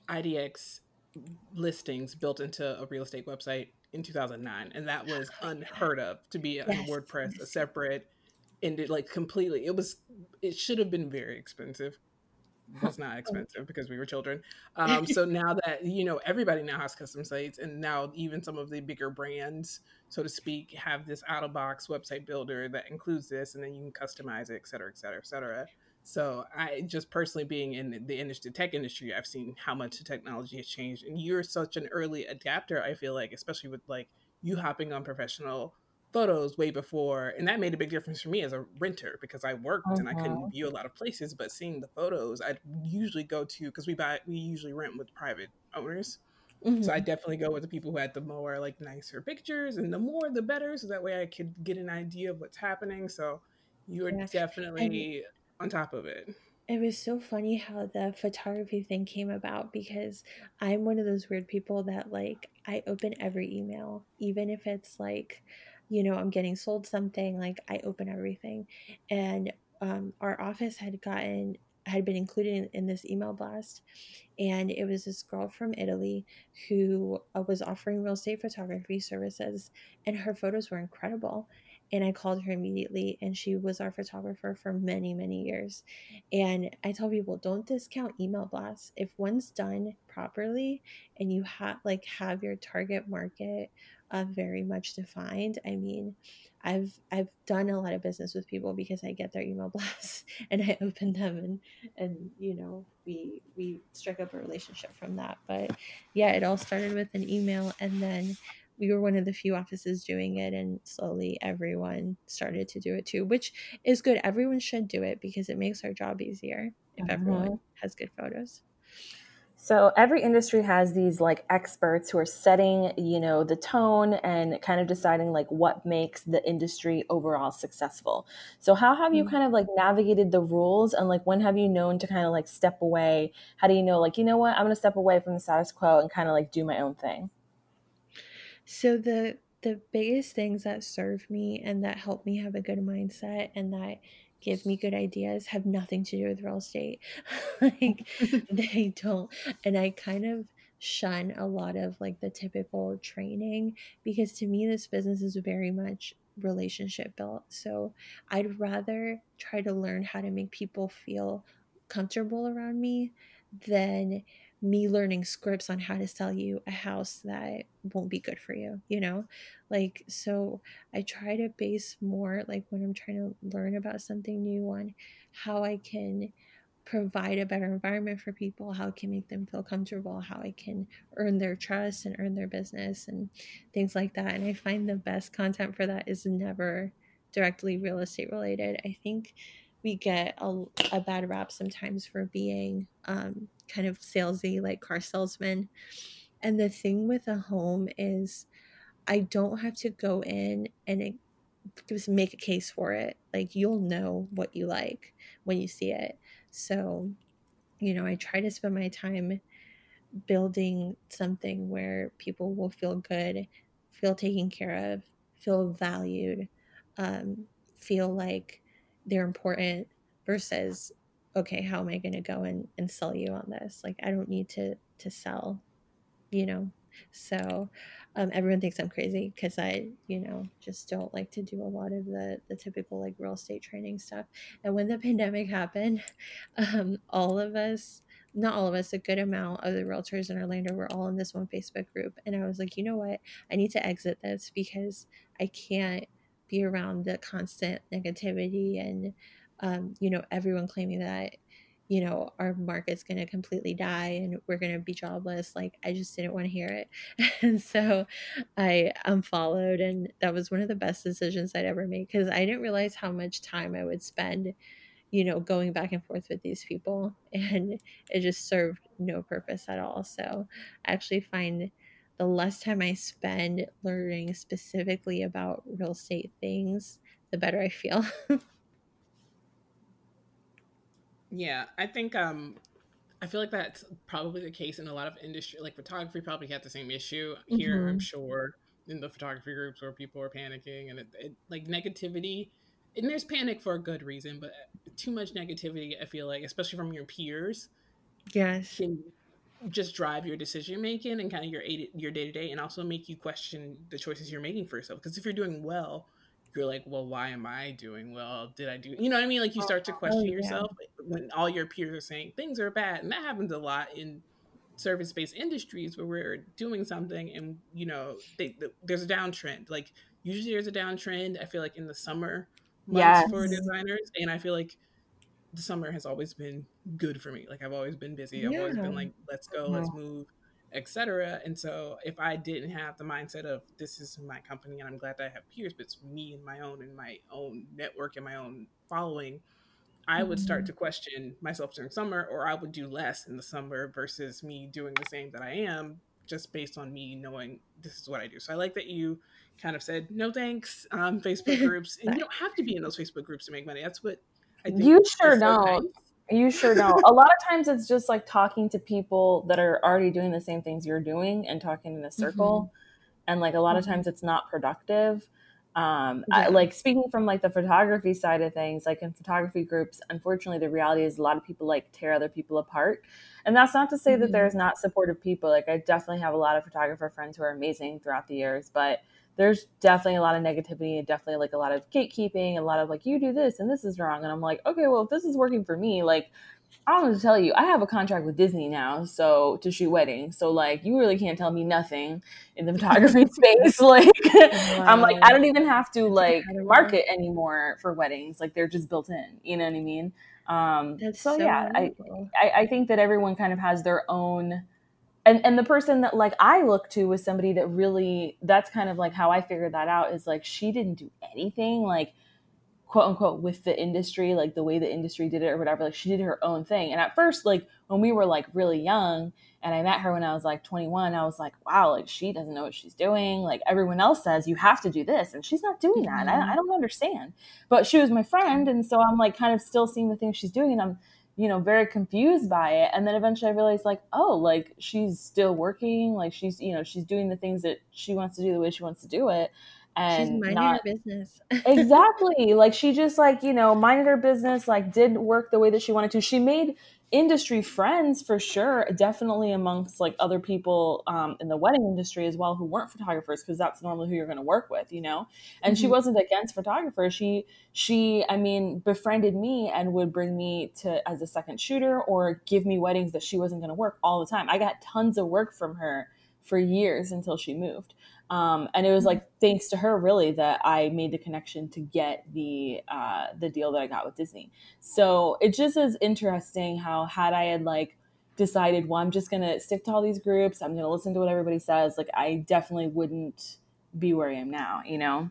IDX listings built into a real estate website in 2009 and that was [GASPS] unheard of to be yes. on WordPress a separate ended like completely it was it should have been very expensive was not expensive because we were children. Um, so now that you know everybody now has custom sites, and now even some of the bigger brands, so to speak, have this out of box website builder that includes this, and then you can customize it, et cetera, et cetera, et cetera. So I just personally being in the industry, tech industry, I've seen how much the technology has changed, and you're such an early adapter. I feel like, especially with like you hopping on professional photos way before and that made a big difference for me as a renter because i worked and i couldn't uh-huh. view a lot of places but seeing the photos i'd usually go to because we buy we usually rent with private owners mm-hmm. so i definitely go with the people who had the more like nicer pictures and the more the better so that way i could get an idea of what's happening so you are yeah. definitely and on top of it it was so funny how the photography thing came about because I'm one of those weird people that like I open every email, even if it's like you know, I'm getting sold something, like I open everything. And um, our office had gotten, had been included in, in, this email blast. And it was this girl from Italy who uh, was offering real estate photography services, and her photos were incredible. And I called her immediately, and she was our photographer for many, many years. And I tell people, don't discount email blasts. If one's done properly, and you have like have your target market uh, very much defined. I mean, I've I've done a lot of business with people because I get their email [LAUGHS] blasts and I open them and and you know we we strike up a relationship from that. But yeah, it all started with an email and then we were one of the few offices doing it and slowly everyone started to do it too which is good everyone should do it because it makes our job easier if mm-hmm. everyone has good photos so every industry has these like experts who are setting, you know, the tone and kind of deciding like what makes the industry overall successful. So how have you mm-hmm. kind of like navigated the rules and like when have you known to kind of like step away? How do you know like, you know what, I'm going to step away from the status quo and kind of like do my own thing? So the the biggest things that serve me and that help me have a good mindset and that give me good ideas have nothing to do with real estate. [LAUGHS] like [LAUGHS] they don't. And I kind of shun a lot of like the typical training because to me this business is very much relationship built. So I'd rather try to learn how to make people feel comfortable around me than me learning scripts on how to sell you a house that won't be good for you, you know? Like, so I try to base more, like, when I'm trying to learn about something new on how I can provide a better environment for people, how I can make them feel comfortable, how I can earn their trust and earn their business and things like that. And I find the best content for that is never directly real estate related. I think we get a, a bad rap sometimes for being um, kind of salesy, like car salesman. And the thing with a home is, I don't have to go in and it, just make a case for it. Like you'll know what you like when you see it. So, you know, I try to spend my time building something where people will feel good, feel taken care of, feel valued, um, feel like they're important versus okay how am i going to go and, and sell you on this? Like i don't need to to sell you know? So um, everyone thinks i'm crazy because i you know just don't like to do a lot of the the typical like real estate training stuff. And when the pandemic happened [LAUGHS] um, all of us not all of us a good amount of the realtors in orlando were all in this one facebook group. And i was like you know what? I need to exit this because i can't be around the constant negativity and um, you know everyone claiming that you know our market's going to completely die and we're going to be jobless like i just didn't want to hear it. [LAUGHS] And so i unfollowed and that was one of the best decisions i'd ever made because i didn't realize how much time i would spend you know going back and forth with these people and it just served no purpose at all. So i actually find the less time I spend learning specifically about real estate things, the better I feel. [LAUGHS] yeah, I think um I feel like that's probably the case in a lot of industry. Like photography probably had the same issue here, mm-hmm. I'm sure, in the photography groups where people are panicking and it, it, like negativity. And there's panic for a good reason, but too much negativity, I feel like, especially from your peers, yes, can just drive your decision making and kind of your your day to day, and also make you question the choices you're making for yourself. Because if you're doing well, you're like, well, why am I doing well? Did I do? You know what I mean? Like you start to uh, oh, question oh, yeah. yourself when all your peers are saying things are bad, and that happens a lot in service based industries where we're doing something and you know they, the, there's a downtrend. Like usually there's a downtrend. I feel like in the summer months yes. for designers, and I feel like the summer has always been good for me. Like I've always been busy. I've always been like, let's go, let's move, etc. And so if I didn't have the mindset of this is my company and I'm glad that I have peers, but it's me and my own and my own network and my own following, I would start mm-hmm. to question myself during summer, or I would do less in the summer versus me doing the same that I am just based on me knowing this is what I do. So I like that you kind of said no thanks um, Facebook [LAUGHS] groups, and you don't have to be in those Facebook groups to make money. That's what I think. you sure don't. You sure don't. a lot of times it's just like talking to people that are already doing the same things you're doing and talking in a circle. Mm-hmm. And like a lot of mm-hmm. times it's not productive. Um, yeah. I, like speaking from like the photography side of things, like in photography groups, unfortunately, the reality is a lot of people like tear other people apart. And that's not to say mm-hmm. that there's not supportive people. Like I definitely have a lot of photographer friends who are amazing throughout the years, but there's definitely a lot of negativity and definitely like a lot of gatekeeping, a lot of like, you do this and this is wrong. And I'm like, okay, well, if this is working for me, like, I don't know to tell you, I have a contract with Disney now, so to shoot weddings. So like, you really can't tell me nothing in the [LAUGHS] photography space. [LAUGHS] Like, wow. I'm like, I don't even have to like market anymore for weddings. Like, they're just built in. You know what I mean? Um, so, so, yeah, I, I I think that everyone kind of has their own and and the person that like I look to was somebody that really that's kind of like how I figured that out is like she didn't do anything like quote unquote with the industry like the way the industry did it or whatever like she did her own thing. And at first like when we were like really young and I met her when I was like 21 I was like wow like she doesn't know what she's doing. Like everyone else says you have to do this and she's not doing that. Mm-hmm. I, I don't understand. But she was my friend and so I'm like kind of still seeing the things she's doing and I'm you know very confused by it. And then eventually i realized like oh like she's still working. Like she's you know she's doing the things that she wants to do the way she wants to do it. And she's minding not, her business. [LAUGHS] Exactly. Like she just like you know minded her business like did work the way that she wanted to. She made industry friends for sure definitely amongst like other people um, in the wedding industry as well who weren't photographers because that's normally who you're going to work with you know? And mm-hmm. she wasn't against photographers. She she i mean befriended me and would bring me to as a second shooter or give me weddings that she wasn't going to work all the time. I got tons of work from her for years until she moved um, and it was like thanks to her really that I made the connection to get the uh, the deal that I got with Disney. So it just is interesting how had I had like decided, well, I'm just gonna stick to all these groups, I'm gonna listen to what everybody says, like I definitely wouldn't be where I am now, you know.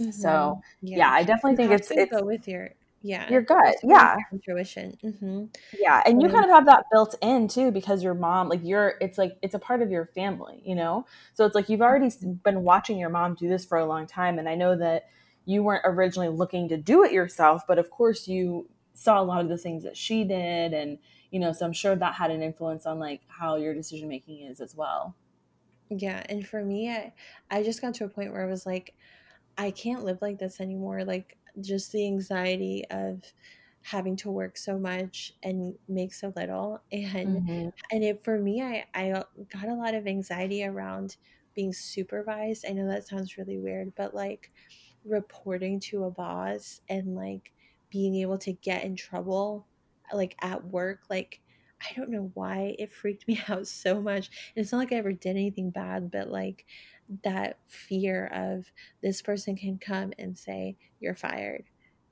Mm-hmm. So yeah. yeah. I definitely you think it's it's go with your yeah your gut yeah. intuition mm-hmm. yeah and you kind of have that built in too because your mom like you're it's like it's a part of your family you know? So it's like you've already been watching your mom do this for a long time and i know that you weren't originally looking to do it yourself but of course you saw a lot of the things that she did and you know so i'm sure that had an influence on like how your decision making is as well. Yeah and for me i i just got to a point where i was like i can't live like this anymore like just the anxiety of having to work so much and make so little [LAUGHS] and mm-hmm. and it for me I I got a lot of anxiety around being supervised. I know that sounds really weird, but like reporting to a boss and like being able to get in trouble like at work like I don't know why it freaked [LAUGHS] me out so much. And it's not like I ever did anything bad, but like that fear of this person can come and say you're fired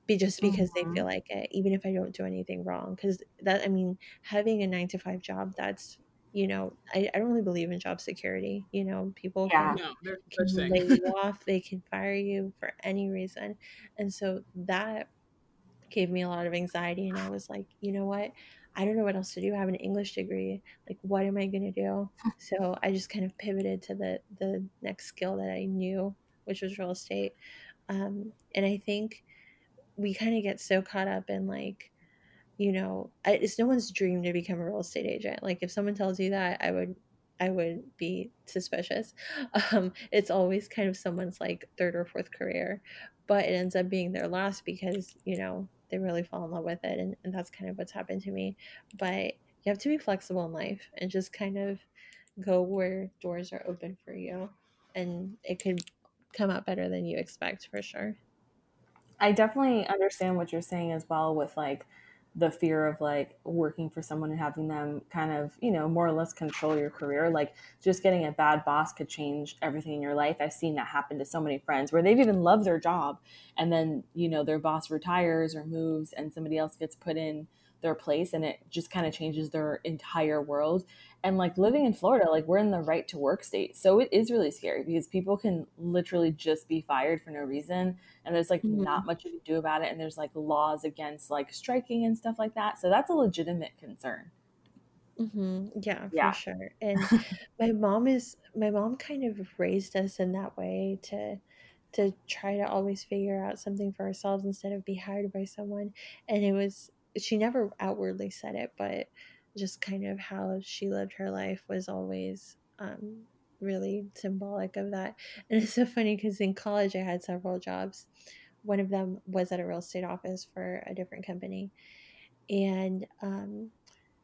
be just because mm-hmm. they feel like it even if i don't do anything wrong because that i mean having a nine to five job that's you know I, I don't really believe in job security you know people yeah. can, no, can lay you [LAUGHS] off they can fire you for any reason and so that gave me a lot of anxiety and i was like you know what I don't know what else to do. I have an English degree. Like, what am I going to do? [LAUGHS] So I just kind of pivoted to the the next skill that I knew, which was real estate. Um, and I think we kind of get so caught up in like, you know, it's no one's dream to become a real estate agent. Like, if someone tells you that, I would I would be suspicious. [LAUGHS] Um, it's always kind of someone's like third or fourth career, but it ends up being their last because you know they really fall in love with it and, and that's kind of what's happened to me but you have to be flexible in life and just kind of go where doors are open for you and it could come out better than you expect for sure. I definitely understand what you're saying as well with like the fear of like working for someone and having them kind of you know more or less control your career like just getting a bad boss could change everything in your life. I've seen that happen to so many friends where they've even loved their job and then you know their boss retires or moves and somebody else gets put in their place and it just kind of changes their entire world and like living in Florida, like we're in the right to work state. So it is really scary because people can literally just be fired for no reason. And there's like mm-hmm. not much you can do about it. And there's like laws against like striking and stuff like that. So that's a legitimate concern. Mm-hmm. Yeah, yeah, for sure. And [LAUGHS] my mom is, my mom kind of raised us in that way to, to try to always figure out something for ourselves instead of be hired by someone. And it was, she never outwardly said it, but just kind of how she lived her life was always um, really symbolic of that. And it's so funny because in college I had several jobs. One of them was at a real estate office for a different company. And um,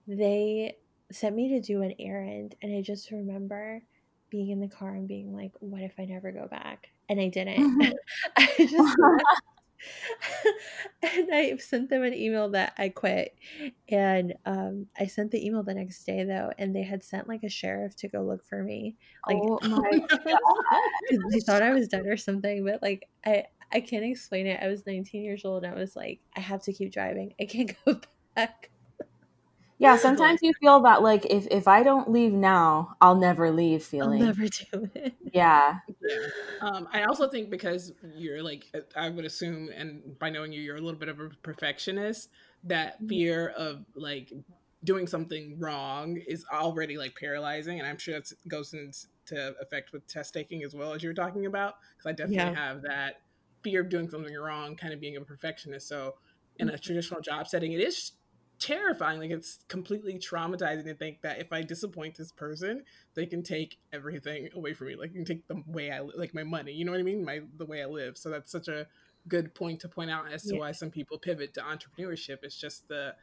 they sent me to do an errand. And I just remember being in the car and being like, what if I never go back? And I didn't. [LAUGHS] I just [LAUGHS] [LAUGHS] and I sent them an email that I quit. And um, I sent the email the next day though, and they had sent like a sheriff to go look for me. Like, oh [LAUGHS] my [LAUGHS] god, they thought I was dead or something. But like, I I can't explain it. I was 19 years old, and I was like, I have to keep driving. I can't go back. Yeah, [LAUGHS] sometimes you feel that like if if I don't leave now, I'll never leave feeling. I'll never do it. Yeah. Yeah. Um, I also think because you're like I would assume, and by knowing you, you're a little bit of a perfectionist. That mm-hmm. fear of like doing something wrong is already like paralyzing, and I'm sure that goes into effect with test taking as well as you were talking about. Because I definitely yeah. have that fear of doing something wrong, kind of being a perfectionist. So in a mm-hmm. traditional job setting, it is terrifying. Like it's completely traumatizing to think that if I disappoint this person, they can take everything away from me. Like you can take the way I like my money. You know what I mean? My the way I live. So that's such a good point to point out as to yeah. why some people pivot to entrepreneurship. It's just the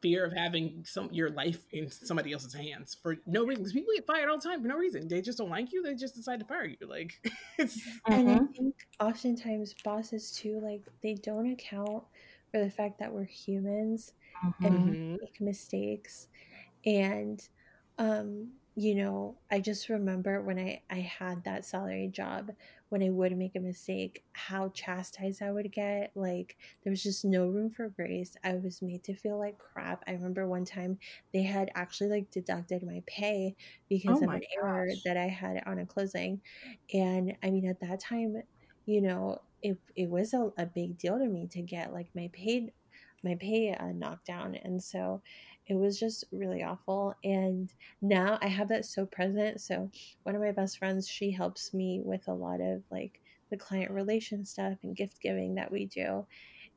fear of having some your life in somebody else's hands for no reason. Because people get fired all the time for no reason. They just don't like you. They just decide to fire you. Like [LAUGHS] it's. And I mm-hmm. think oftentimes bosses too, like they don't account the fact that we're humans mm-hmm. and make mistakes. And, um, you know, I just remember when I, I had that salary job, when I would make a mistake, how chastised I would get. Like, there was just no room for grace. I was made to feel like crap. I remember one time they had actually like deducted my pay because oh of an gosh. error that I had on a closing. And I mean, at that time, you know, it, it was a, a big deal to me to get like my paid my pay uh, knocked down and so it was just really awful and now i have that so present so one of my best friends she helps me with a lot of like the client relation stuff and gift giving that we do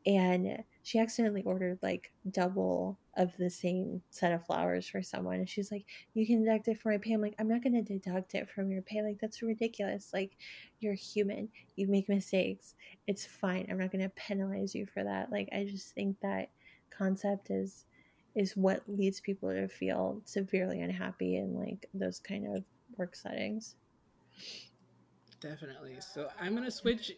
and she accidentally ordered like double of the same set of flowers for someone and she's like you can deduct it from my pay. I'm like i'm not going to deduct it from your pay like that's ridiculous like you're human you make mistakes it's fine i'm not going to penalize you for that. Like i just think that concept is is what leads people to feel severely unhappy in like those kind of work settings Definitely. So I'm gonna switch.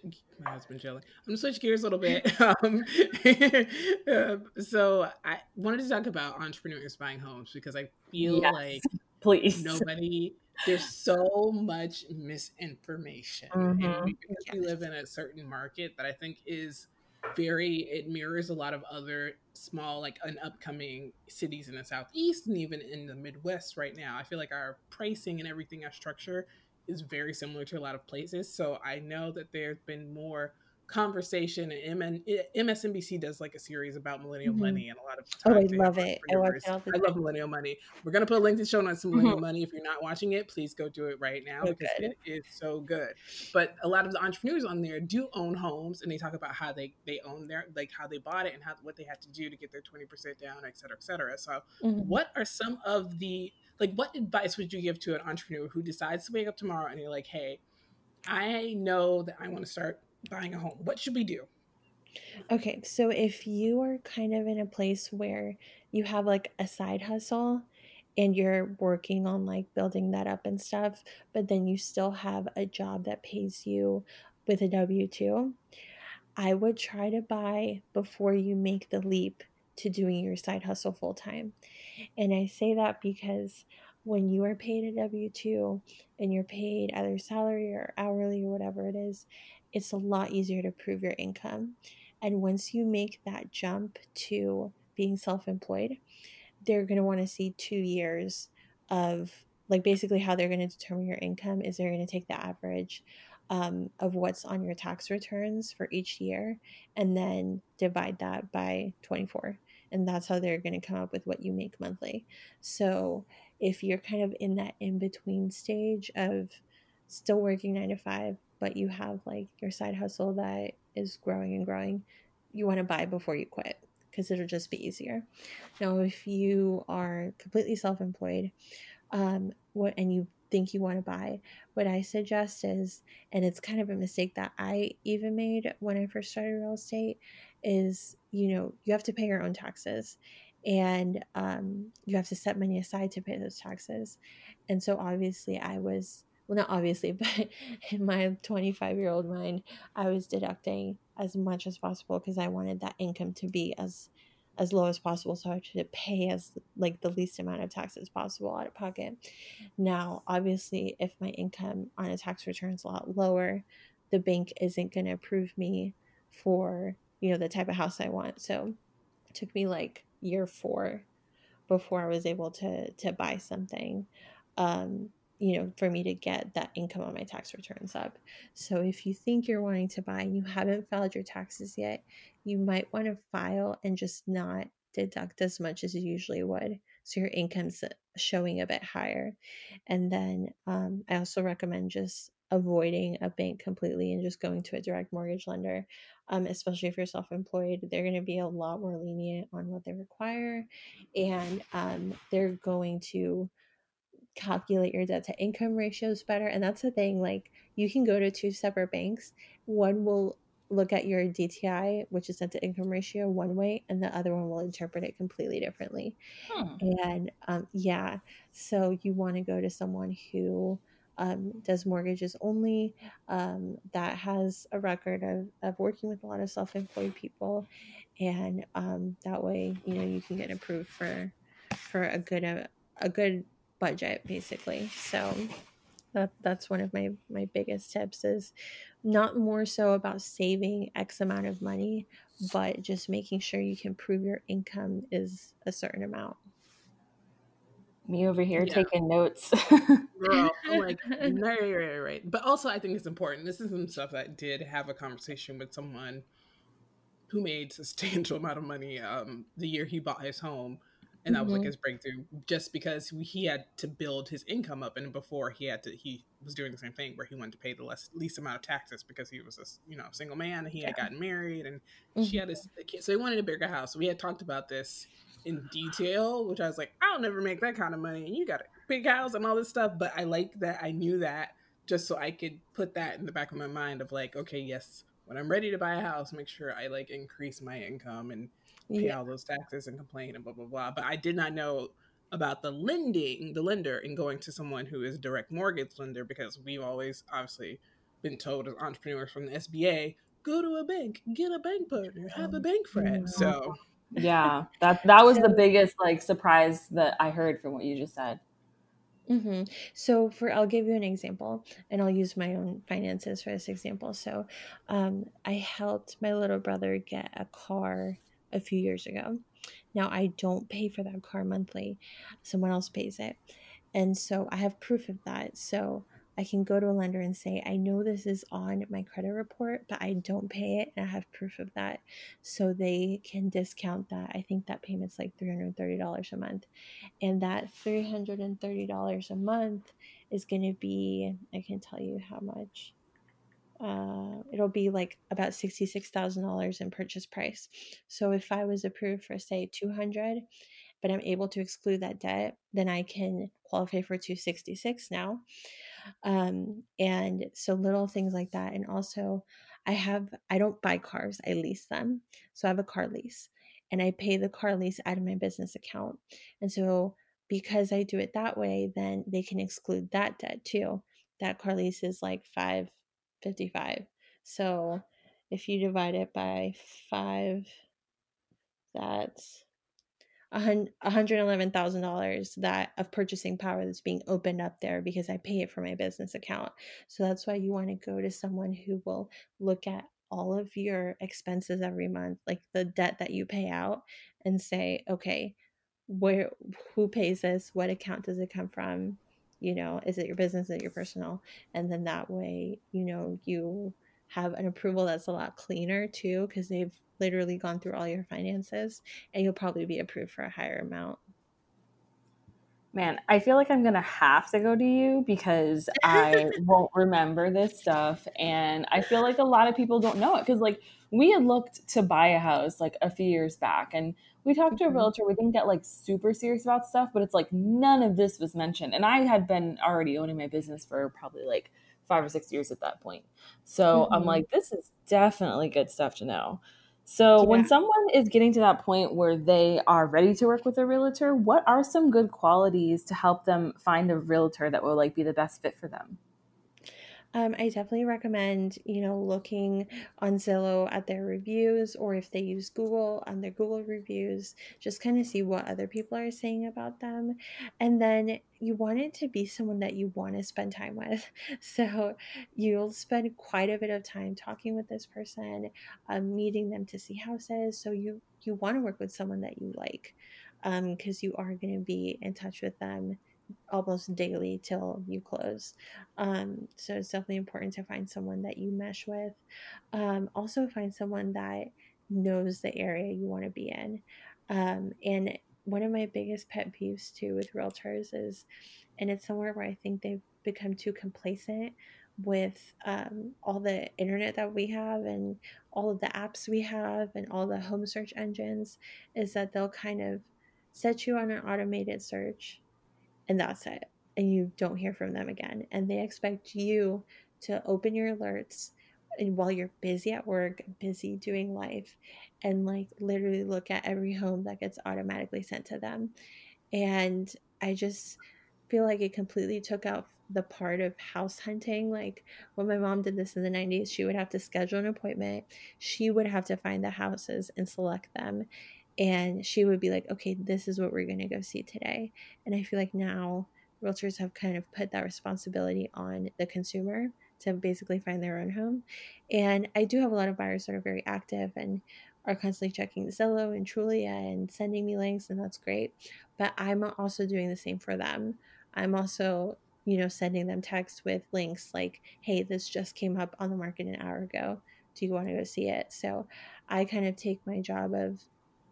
My husband jelly. I'm gonna switch gears a little bit. [LAUGHS] [LAUGHS] Um, [LAUGHS] so I wanted to talk about entrepreneurs buying homes because I feel yes, like please nobody. There's so much misinformation, mm-hmm. and we, because yes. we live in a certain market that I think is very. It mirrors a lot of other small, like an upcoming cities in the southeast and even in the Midwest right now. I feel like our pricing and everything, our structure is very similar to a lot of places. So I know that there's been more conversation and MSNBC does like a series about millennial mm-hmm. money and a lot of oh I love it I, I love millennial money we're gonna put a link to show notes to millennial mm-hmm. money if you're not watching it please go do it right now so because good. it is so good but a lot of the entrepreneurs on there do own homes and they talk about how they they own their like how they bought it and how what they had to do to get their 20% down et cetera et cetera so mm-hmm. what are some of the like what advice would you give to an entrepreneur who decides to wake up tomorrow and you're like hey i know that i want to start buying a home. What should we do? Okay so if you are kind of in a place where you have like a side hustle and you're working on like building that up and stuff but then you still have a job that pays you with a w2 i would try to buy before you make the leap to doing your side hustle full time. And I say that because when you are paid a W 2 and you're paid either salary or hourly or whatever it is, it's a lot easier to prove your income. And once you make that jump to being self employed, they're going to want to see two years of like basically how they're going to determine your income is they're going to take the average um, of what's on your tax returns for each year and then divide that by 24 and that's how they're going to come up with what you make monthly so if you're kind of in that in between stage of still working nine to five but you have like your side hustle that is growing and growing you want to buy before you quit because it'll just be easier now if you are completely self-employed um, what and you think you want to buy. What I suggest is, and it's kind of a mistake that I even made when I first started real estate, is you know, you have to pay your own taxes and um, you have to set money aside to pay those taxes. And so obviously, I was well, not obviously, [LAUGHS] but in my 25 year old mind, I was deducting as much as possible because I wanted that income to be as as low as possible so I should pay as like the least amount of taxes possible out of pocket. Now, obviously, if my income on a tax return is a lot lower, the bank isn't going to approve me for, you know, the type of house I want. So it took me like year 4 before I was able to to buy something. Um, you know, for me to get that income on my tax returns up. So if you think you're wanting to buy and you haven't filed your taxes yet, you might want to file and just not deduct as much as you usually would. So your income's showing a bit higher. And then um, I also recommend just avoiding a bank completely and just going to a direct mortgage lender, um, especially if you're self employed. They're going to be a lot more lenient on what they require. And um, they're going to calculate your debt to income ratios better. And that's the thing, like you can go to two separate banks. One will look at your DTI, which is debt to income ratio, one way, and the other one will interpret it completely differently. Hmm. And um, yeah, so you want to go to someone who um, does mortgages only, um, that has a record of, of working with a lot of self employed people. And um, that way, you know, you can get approved for for a good a, a good budget basically so that that's one of my my biggest tips is not more so about saving x amount of money but just making sure you can prove your income is a certain amount me over here yeah. taking notes girl [LAUGHS] like right, right right right but also i think it's important this is some stuff that I did have a conversation with someone who made substantial [LAUGHS] amount of money um the year he bought his home and that mm-hmm. was like mm-hmm. his breakthrough just because he had to build his income up and before he had to he was doing the same thing where he wanted to pay the less least amount of taxes because he was a you know single man and he yeah. had gotten married and mm-hmm. she had a, a kid so he wanted a bigger house we had talked about this in detail which i was like i'll never make that kind of money and you got a big house and all this stuff but i like that i knew that just so i could put that in the back of my mind of like okay yes when i'm ready to buy a house make sure i like increase my income and pay yeah. all those taxes and complain and blah blah blah. But I did not know about the lending, the lender, and going to someone who is direct mortgage lender because we've always obviously been told as entrepreneurs from the SBA, go to a bank, get a bank partner, have a bank friend. So yeah, that that was the biggest like surprise that I heard from what you just said. Mm-hmm. So, for I'll give you an example, and I'll use my own finances for this example. So, um, I helped my little brother get a car a few years ago. Now I don't pay for that car monthly, someone else pays it. And so I have proof of that. So I can go to a lender and say, I know this is on my credit report, but I don't pay it and I have proof of that. So they can discount that. I think that payment's like $330 a month. And that $330 a month is going to be, I can tell you how much uh, it'll be like about $66,000 in purchase price. So if I was approved for say 200, but I'm able to exclude that debt, then I can qualify for 266 now. Um, and so little things like that. And also I have, I don't buy cars, I lease them. So I have a car lease and I pay the car lease out of my business account. And so because I do it that way, then they can exclude that debt too. That car lease is like 555. So if you divide it by five, that's $111,000 that of purchasing power that's being opened up there because I pay it for my business account. So that's why you want to go to someone who will look at all of your expenses every month, like the debt that you pay out and say, okay, where who pays this? What account does it come from? you know is it your business is it your personal and then that way you know you have an approval that's a lot cleaner too because they've literally gone through all your finances and you'll probably be approved for a higher amount man i feel like i'm gonna have to go to you because [LAUGHS] i won't remember this stuff and i feel like a lot of people don't know it because like we had looked to buy a house like a few years back and we talked to a mm-hmm. realtor we didn't get like super serious about stuff but it's like none of this was mentioned and i had been already owning my business for probably like five or six years at that point so mm-hmm. i'm like this is definitely good stuff to know so yeah. when someone is getting to that point where they are ready to work with a realtor what are some good qualities to help them find a realtor that will like be the best fit for them um, I definitely recommend, you know, looking on Zillow at their reviews or if they use Google on their Google reviews, just kind of see what other people are saying about them. And then you want it to be someone that you want to spend time with. [LAUGHS] So you'll spend quite a bit of time talking with this person, um, meeting them to see houses. So you you want to work with someone that you like. because um, you are going to be in touch with them almost daily till you close. Um, so it's definitely important to find someone that you mesh with. Um, also, find someone that knows the area you want to be in. Um, and one of my biggest pet peeves too with realtors is, and it's somewhere where I think they've become too complacent with um, all the internet that we have and all of the apps we have and all the home search engines, is that they'll kind of set you on an automated search and that's it. And you don't hear from them again. And they expect you to open your alerts and while you're busy at work, busy doing life, and like literally look at every home that gets automatically sent to them. And I just feel like it completely took out the part of house hunting. Like when my mom did this in the 90s, she would have to schedule an appointment, she would have to find the houses and select them and she would be like okay this is what we're going to go see today and i feel like now realtors have kind of put that responsibility on the consumer to basically find their own home and i do have a lot of buyers that are very active and are constantly checking Zillow and Trulia and sending me links, and that's great. But I'm also doing the same for them. I'm also, you know, sending them texts with links like, hey, this just came up on the market an hour ago. Do you want to go see it? So I kind of take my job of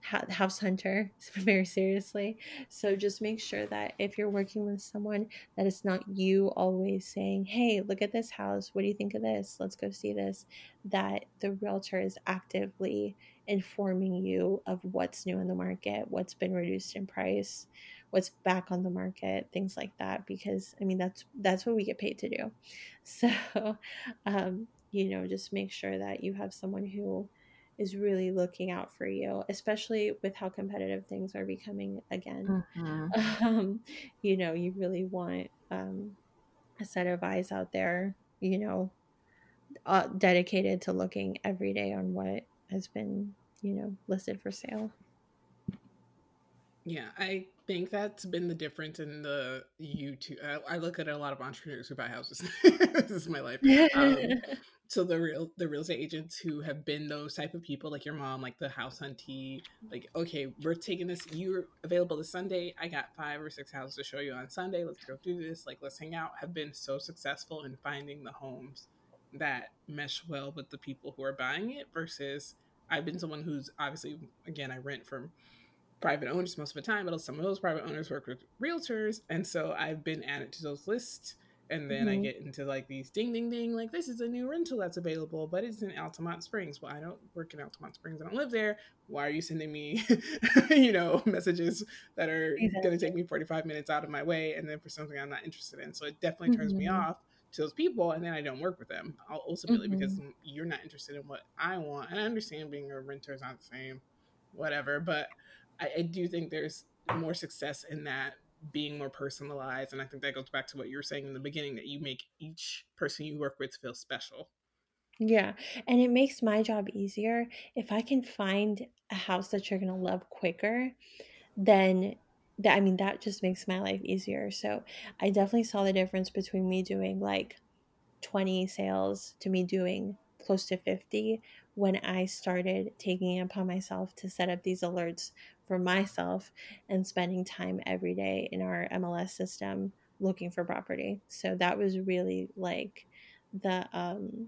house hunter [LAUGHS] very seriously. So just make sure that if you're working with someone, that it's not you always saying, "Hey, look at this house. What do you think of this? Let's go see this." That the realtor is actively informing you of what's new in the market, what's been reduced in price, what's back on the market, things like that. Because I mean, that's that's what we get paid to do. [LAUGHS] So, um, you know, just make sure that you have someone who is really looking out for you, especially with how competitive things are becoming again. Mm-hmm. [LAUGHS] Um, you know, you really want um, a set of eyes out there, you know, uh, dedicated to looking every day on what has been, you know, listed for sale. Yeah, I think that's been the difference in the YouTube. I, I look at a lot of entrepreneurs who buy houses. [LAUGHS] this is my life. Um, [LAUGHS] so the real the real estate agents who have been those type of people like your mom like the house huntee like okay we're taking this you're available this sunday i got five or six houses to show you on sunday let's go do this like let's hang out have been so successful in finding the homes that mesh well with the people who are buying it versus i've been someone who's obviously again i rent from private owners most of the time but some of those private owners work with realtors and so i've been added to those lists and then mm-hmm. I get into like these ding ding ding, like this is a new rental that's available, but it's in Altamonte Springs. Well, I don't work in Altamonte Springs. I don't live there. Why are you sending me, [LAUGHS] you know, messages that are exactly. going to take me 45 minutes out of my way and then for something I'm not interested in? So it definitely turns mm-hmm. me off to those people and then I don't work with them ultimately mm-hmm. because you're not interested in what I want. And I understand being a renter is not the same, whatever, but I, I do think there's more success in that being more personalized and i think that goes back to what you were saying in the beginning that you make each person you work with feel special. Yeah and it makes my job easier. If i can find a house that you're going to love quicker then that i mean that just makes my life easier. So i definitely saw the difference between me doing like 20 sales to me doing close to 50 when I started taking it upon myself to set up these alerts for myself and spending time every day in our MLS system looking for property. So that was really like the um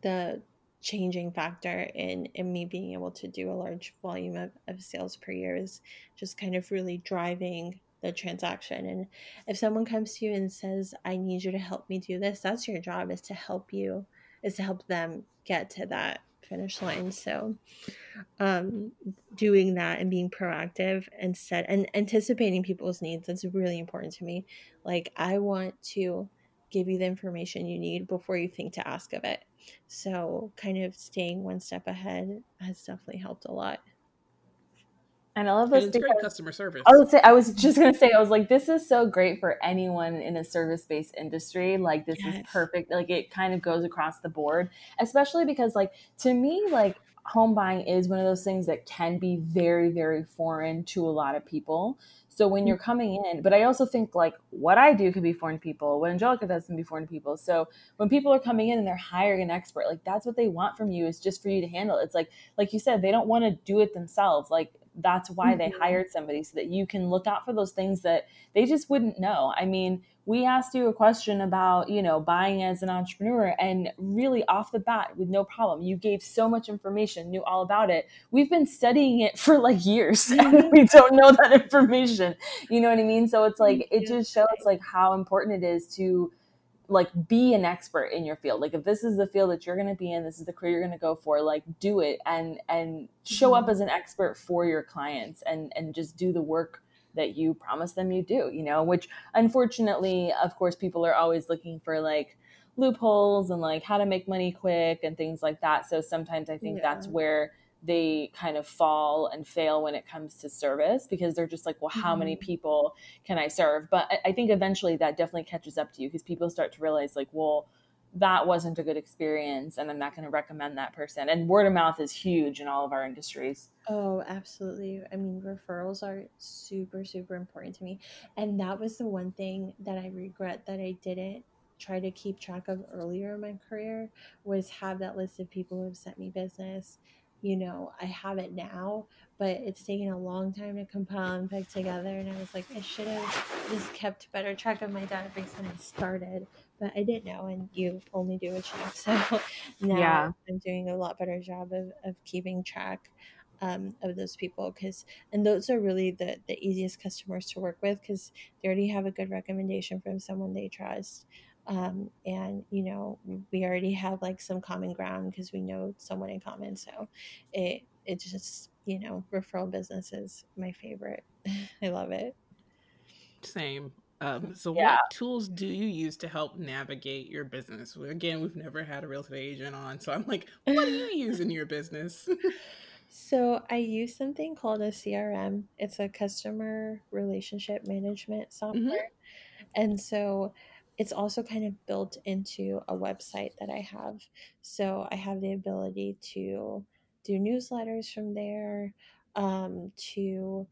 the changing factor in in me being able to do a large volume of, of sales per year is just kind of really driving the transaction and if someone comes to you and says i need you to help me do this that's your job is to help you is to help them get to that finish line. So, um, doing that and being proactive instead and anticipating people's needs that's really important to me. Like, I want to give you the information you need before you think to ask of it. So, kind of staying one step ahead has definitely helped a lot. And I love this. it's great customer service. I would say I was just gonna say I was like, this is so great for anyone in a service based industry. Like this yes. is perfect. Like it kind of goes across the board, especially because like to me, like home buying is one of those things that can be very, very foreign to a lot of people. So when you're mm-hmm. coming in, but I also think like what I do could be foreign to people, what Angelica does can be foreign to people. So when people are coming in and they're hiring an expert, like that's what they want from you is just for you to handle. It's like like you said, they don't want to do it themselves. Like that's why mm-hmm. they hired somebody so that you can look out for those things that they just wouldn't know. I mean we asked you a question about you know buying as an entrepreneur and really off the bat with no problem. You gave so much information knew all about it. We've been studying it [LAUGHS] for like years and we don't know that information. You know what i mean? So it's like it just shows like how important it is to like be an expert in your field like if this is the field that you're going to be in this is the career you're going to go for like do it and and show mm-hmm. up as an expert for your clients and and just do the work that you promise them you do you know which unfortunately of course people are always looking for like loopholes and like how to make money quick and things like that so sometimes i think yeah. that's where they kind of fall and fail when it comes to service because they're just like, well, how mm-hmm. many people can I serve? But I, I think eventually that definitely catches up to you because people start to realize, like, well, that wasn't a good experience and I'm not going to recommend that person. And word of mouth is huge in all of our industries. Oh, absolutely. I mean, referrals are super, super important to me. And that was the one thing that I regret that I didn't try to keep track of earlier in my career was have that list of people who have sent me business you know, I have it now, but it's taken a long time to compile and put together. And I was like, I should have just kept better track of my database when I started, but I didn't know. And you only do what you know. [LAUGHS] So now yeah. I'm doing a lot better job of, of keeping track. Um, of those people because and those are really the the easiest customers to work with because they already have a good recommendation from someone they trust um, and you know we already have like some common ground because we know someone in common so it it just you know referral business is my favorite [LAUGHS] i love it same um, so yeah. what tools do you use to help navigate your business again we've never had a real estate agent on so i'm like what do you [LAUGHS] use in your business so i use something called a crm it's a customer relationship management mm-hmm. software mm-hmm. and so it's also kind of built into a website that I have. So I have the ability to do newsletters from there, um, to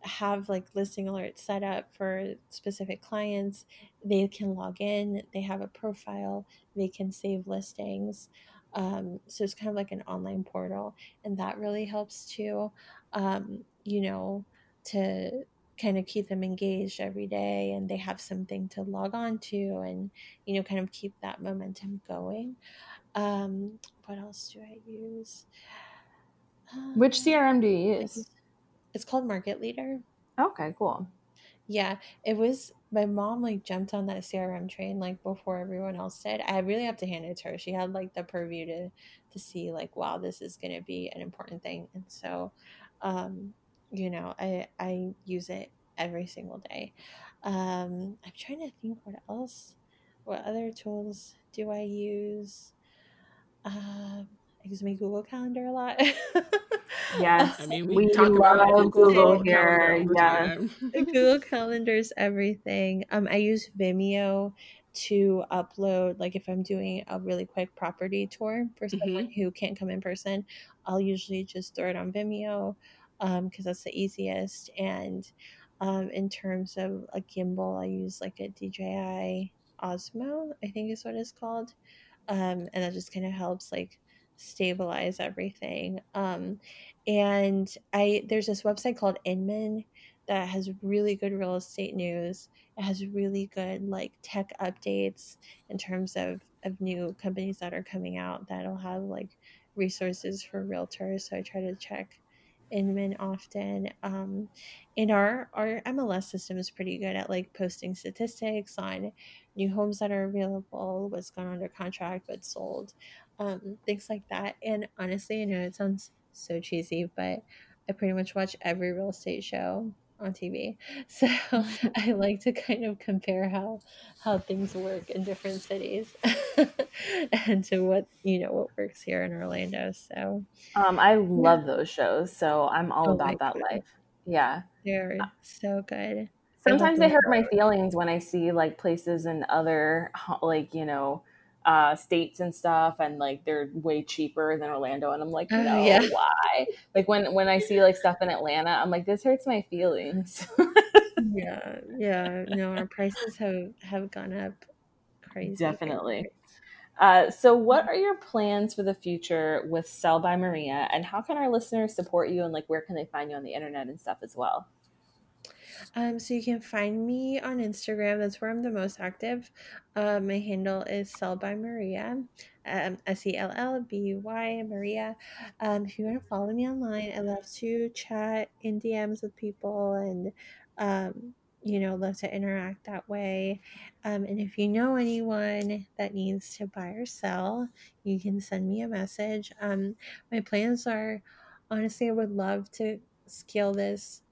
have like listing alerts set up for specific clients. They can log in, they have a profile, they can save listings. Um, so it's kind of like an online portal, and that really helps too. Um, you know, to kind of keep them engaged every day and they have something to log on to and you know kind of keep that momentum going. Um what else do i use? Which um, crm do you use? it's called market leader. Okay cool. Yeah it was my mom like jumped on that crm train like before everyone else did. I really have to hand it to her. She had like the purview to to see like wow this is going to be an important thing. And so um you know i i use it every single day um i'm trying to think what else what other tools do i use um I use my Google Calendar a lot. [LAUGHS] yes, I mean we, we talk about Google, [LAUGHS] Google here. Yeah, Google Calendar's everything. Um, I use Vimeo to upload like if i'm doing a really quick property tour for someone mm-hmm. who can't come in person i'll usually just throw it on vimeo because um, that's the easiest. And um, in terms of a gimbal, I use like a DJI Osmo, I think is what it's called. Um, and that just kind of helps like stabilize everything. Um, and I there's this website called Inman that has really good real estate news. It has really good like tech updates in terms of of new companies that are coming out that'll have like resources for realtors. So I try to check Inman often. Um, and our our MLS system is pretty good at like posting statistics on new homes that are available, what's gone under contract, what's sold, um, things like that. And honestly, I know it sounds so cheesy, but I pretty much watch every real estate show on TV. [LAUGHS] So [LAUGHS] I like to kind of compare how how things work in different cities [LAUGHS] and to what you know what works here in Orlando. So um, I love yeah. those shows. So I'm all oh about that God. life. Yeah, they're uh, so good. Sometimes they hurt my feelings when I see like places in other like you know uh, states and stuff, and like they're way cheaper than Orlando, and I'm like, oh, no, yeah. why? Like when when I see like stuff in Atlanta, I'm like, this hurts my feelings. yeah, yeah, no, our prices have have gone up crazy. Definitely. Uh, so, what are your plans for the future with Sell by Maria, and how can our listeners support you? And like, where can they find you on the internet and stuff as well? Um, so you can find me on Instagram. That's where I'm the most active. Uh, my handle is Sell by Maria, um, S E L L B Y Maria. Um, if you want to follow me online, I love to chat in DMs with people and, um, you know, love to interact that way. Um, and if you know anyone that needs to buy or sell, you can send me a message. Um, my plans are honestly, I would love to scale this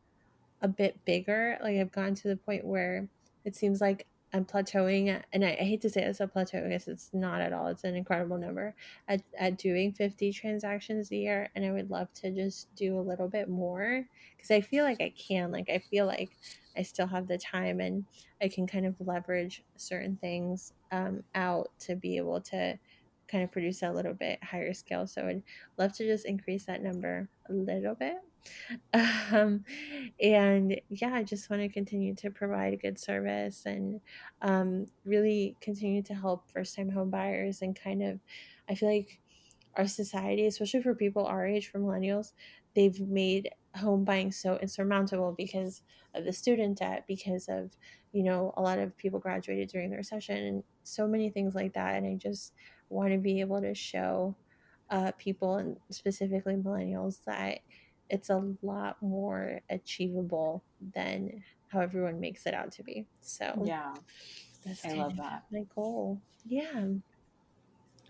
a bit bigger. Like I've gotten to the point where it seems like I'm plateauing, and I, I hate to say it's a plateau because it's not at all. It's an incredible number at, at doing 50 transactions a year, and I would love to just do a little bit more because I feel like I can. Like I feel like I still have the time, and I can kind of leverage certain things um, out to be able to kind of produce a little bit higher scale. So I'd love to just increase that number a little bit. [LAUGHS] Um, and yeah, I just want to continue to provide a good service and um, really continue to help first time home buyers and kind of, I feel like our society, especially for people our age, for millennials, they've made home buying so insurmountable because of the student debt, because of, you know, a lot of people graduated during the recession and so many things like that. And I just want to be able to show uh, people and specifically millennials that it's a lot more achievable than how everyone makes it out to be. So yeah, that's I love that. My goal. Yeah.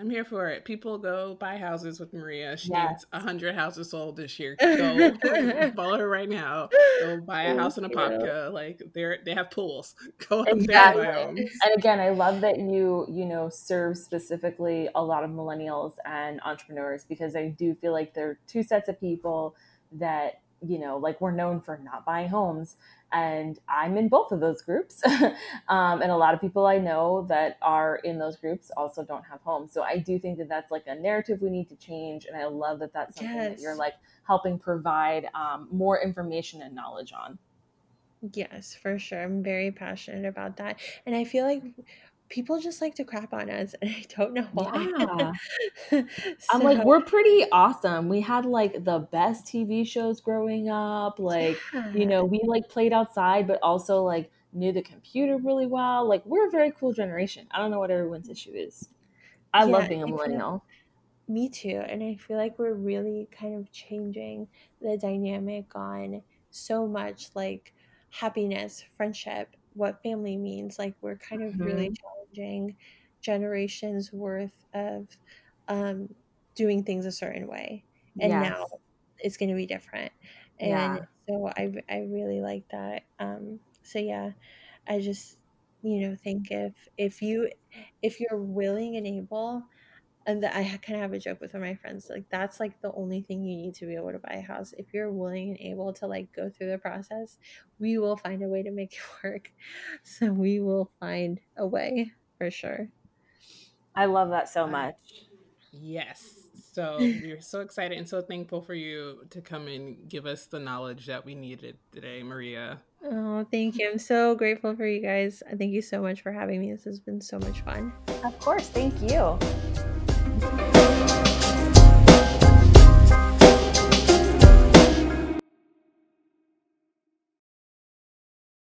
I'm here for it. People go buy houses with Maria. She yes. needs a hundred houses sold this year. Go [LAUGHS] [LAUGHS] follow her right now. Go buy a house in Apopka. Like they're they have pools. [LAUGHS] Go up exactly. there and And again, I love that you you know serve specifically a lot of millennials and entrepreneurs because I do feel like there are two sets of people that you know like we're known for not buying homes and i'm in both of those groups. [LAUGHS] Um, and a lot of people i know that are in those groups also don't have homes. So i do think that that's like a narrative we need to change and i love that that's something yes. that you're like helping provide um, more information and knowledge on. Yes for sure. I'm very passionate about that. And i feel like people just like to crap on us and I don't know why. Yeah. so, [LAUGHS] I'm like, we're pretty awesome. We had like the best TV shows growing up. Like, yeah. you know, we like played outside, but also like knew the computer really well. Like, we're a very cool generation. I don't know what everyone's issue is. I yeah, love being a millennial. me too. And I feel like we're really kind of changing the dynamic on so much like happiness, friendship, what family means. Like, we're kind of mm-hmm. really challenging generations worth of um, doing things a certain way and yes. now it's going to be different and yeah. so I, I really like that um, so yeah i just you know think if if you if you're willing and able and that I kind of have a joke with one of my friends like that's like the only thing you need to be able to buy a house if you're willing and able to like go through the process we will find a way to make [LAUGHS] it work so we will find a way for sure. I love that so much. Yes. So [LAUGHS] we're so excited and so thankful for you to come and give us the knowledge that we needed today, Maria. Oh, thank you. I'm so grateful for you guys. Thank you so much for having me. This has been so much fun. Of course. Thank you. Thank you.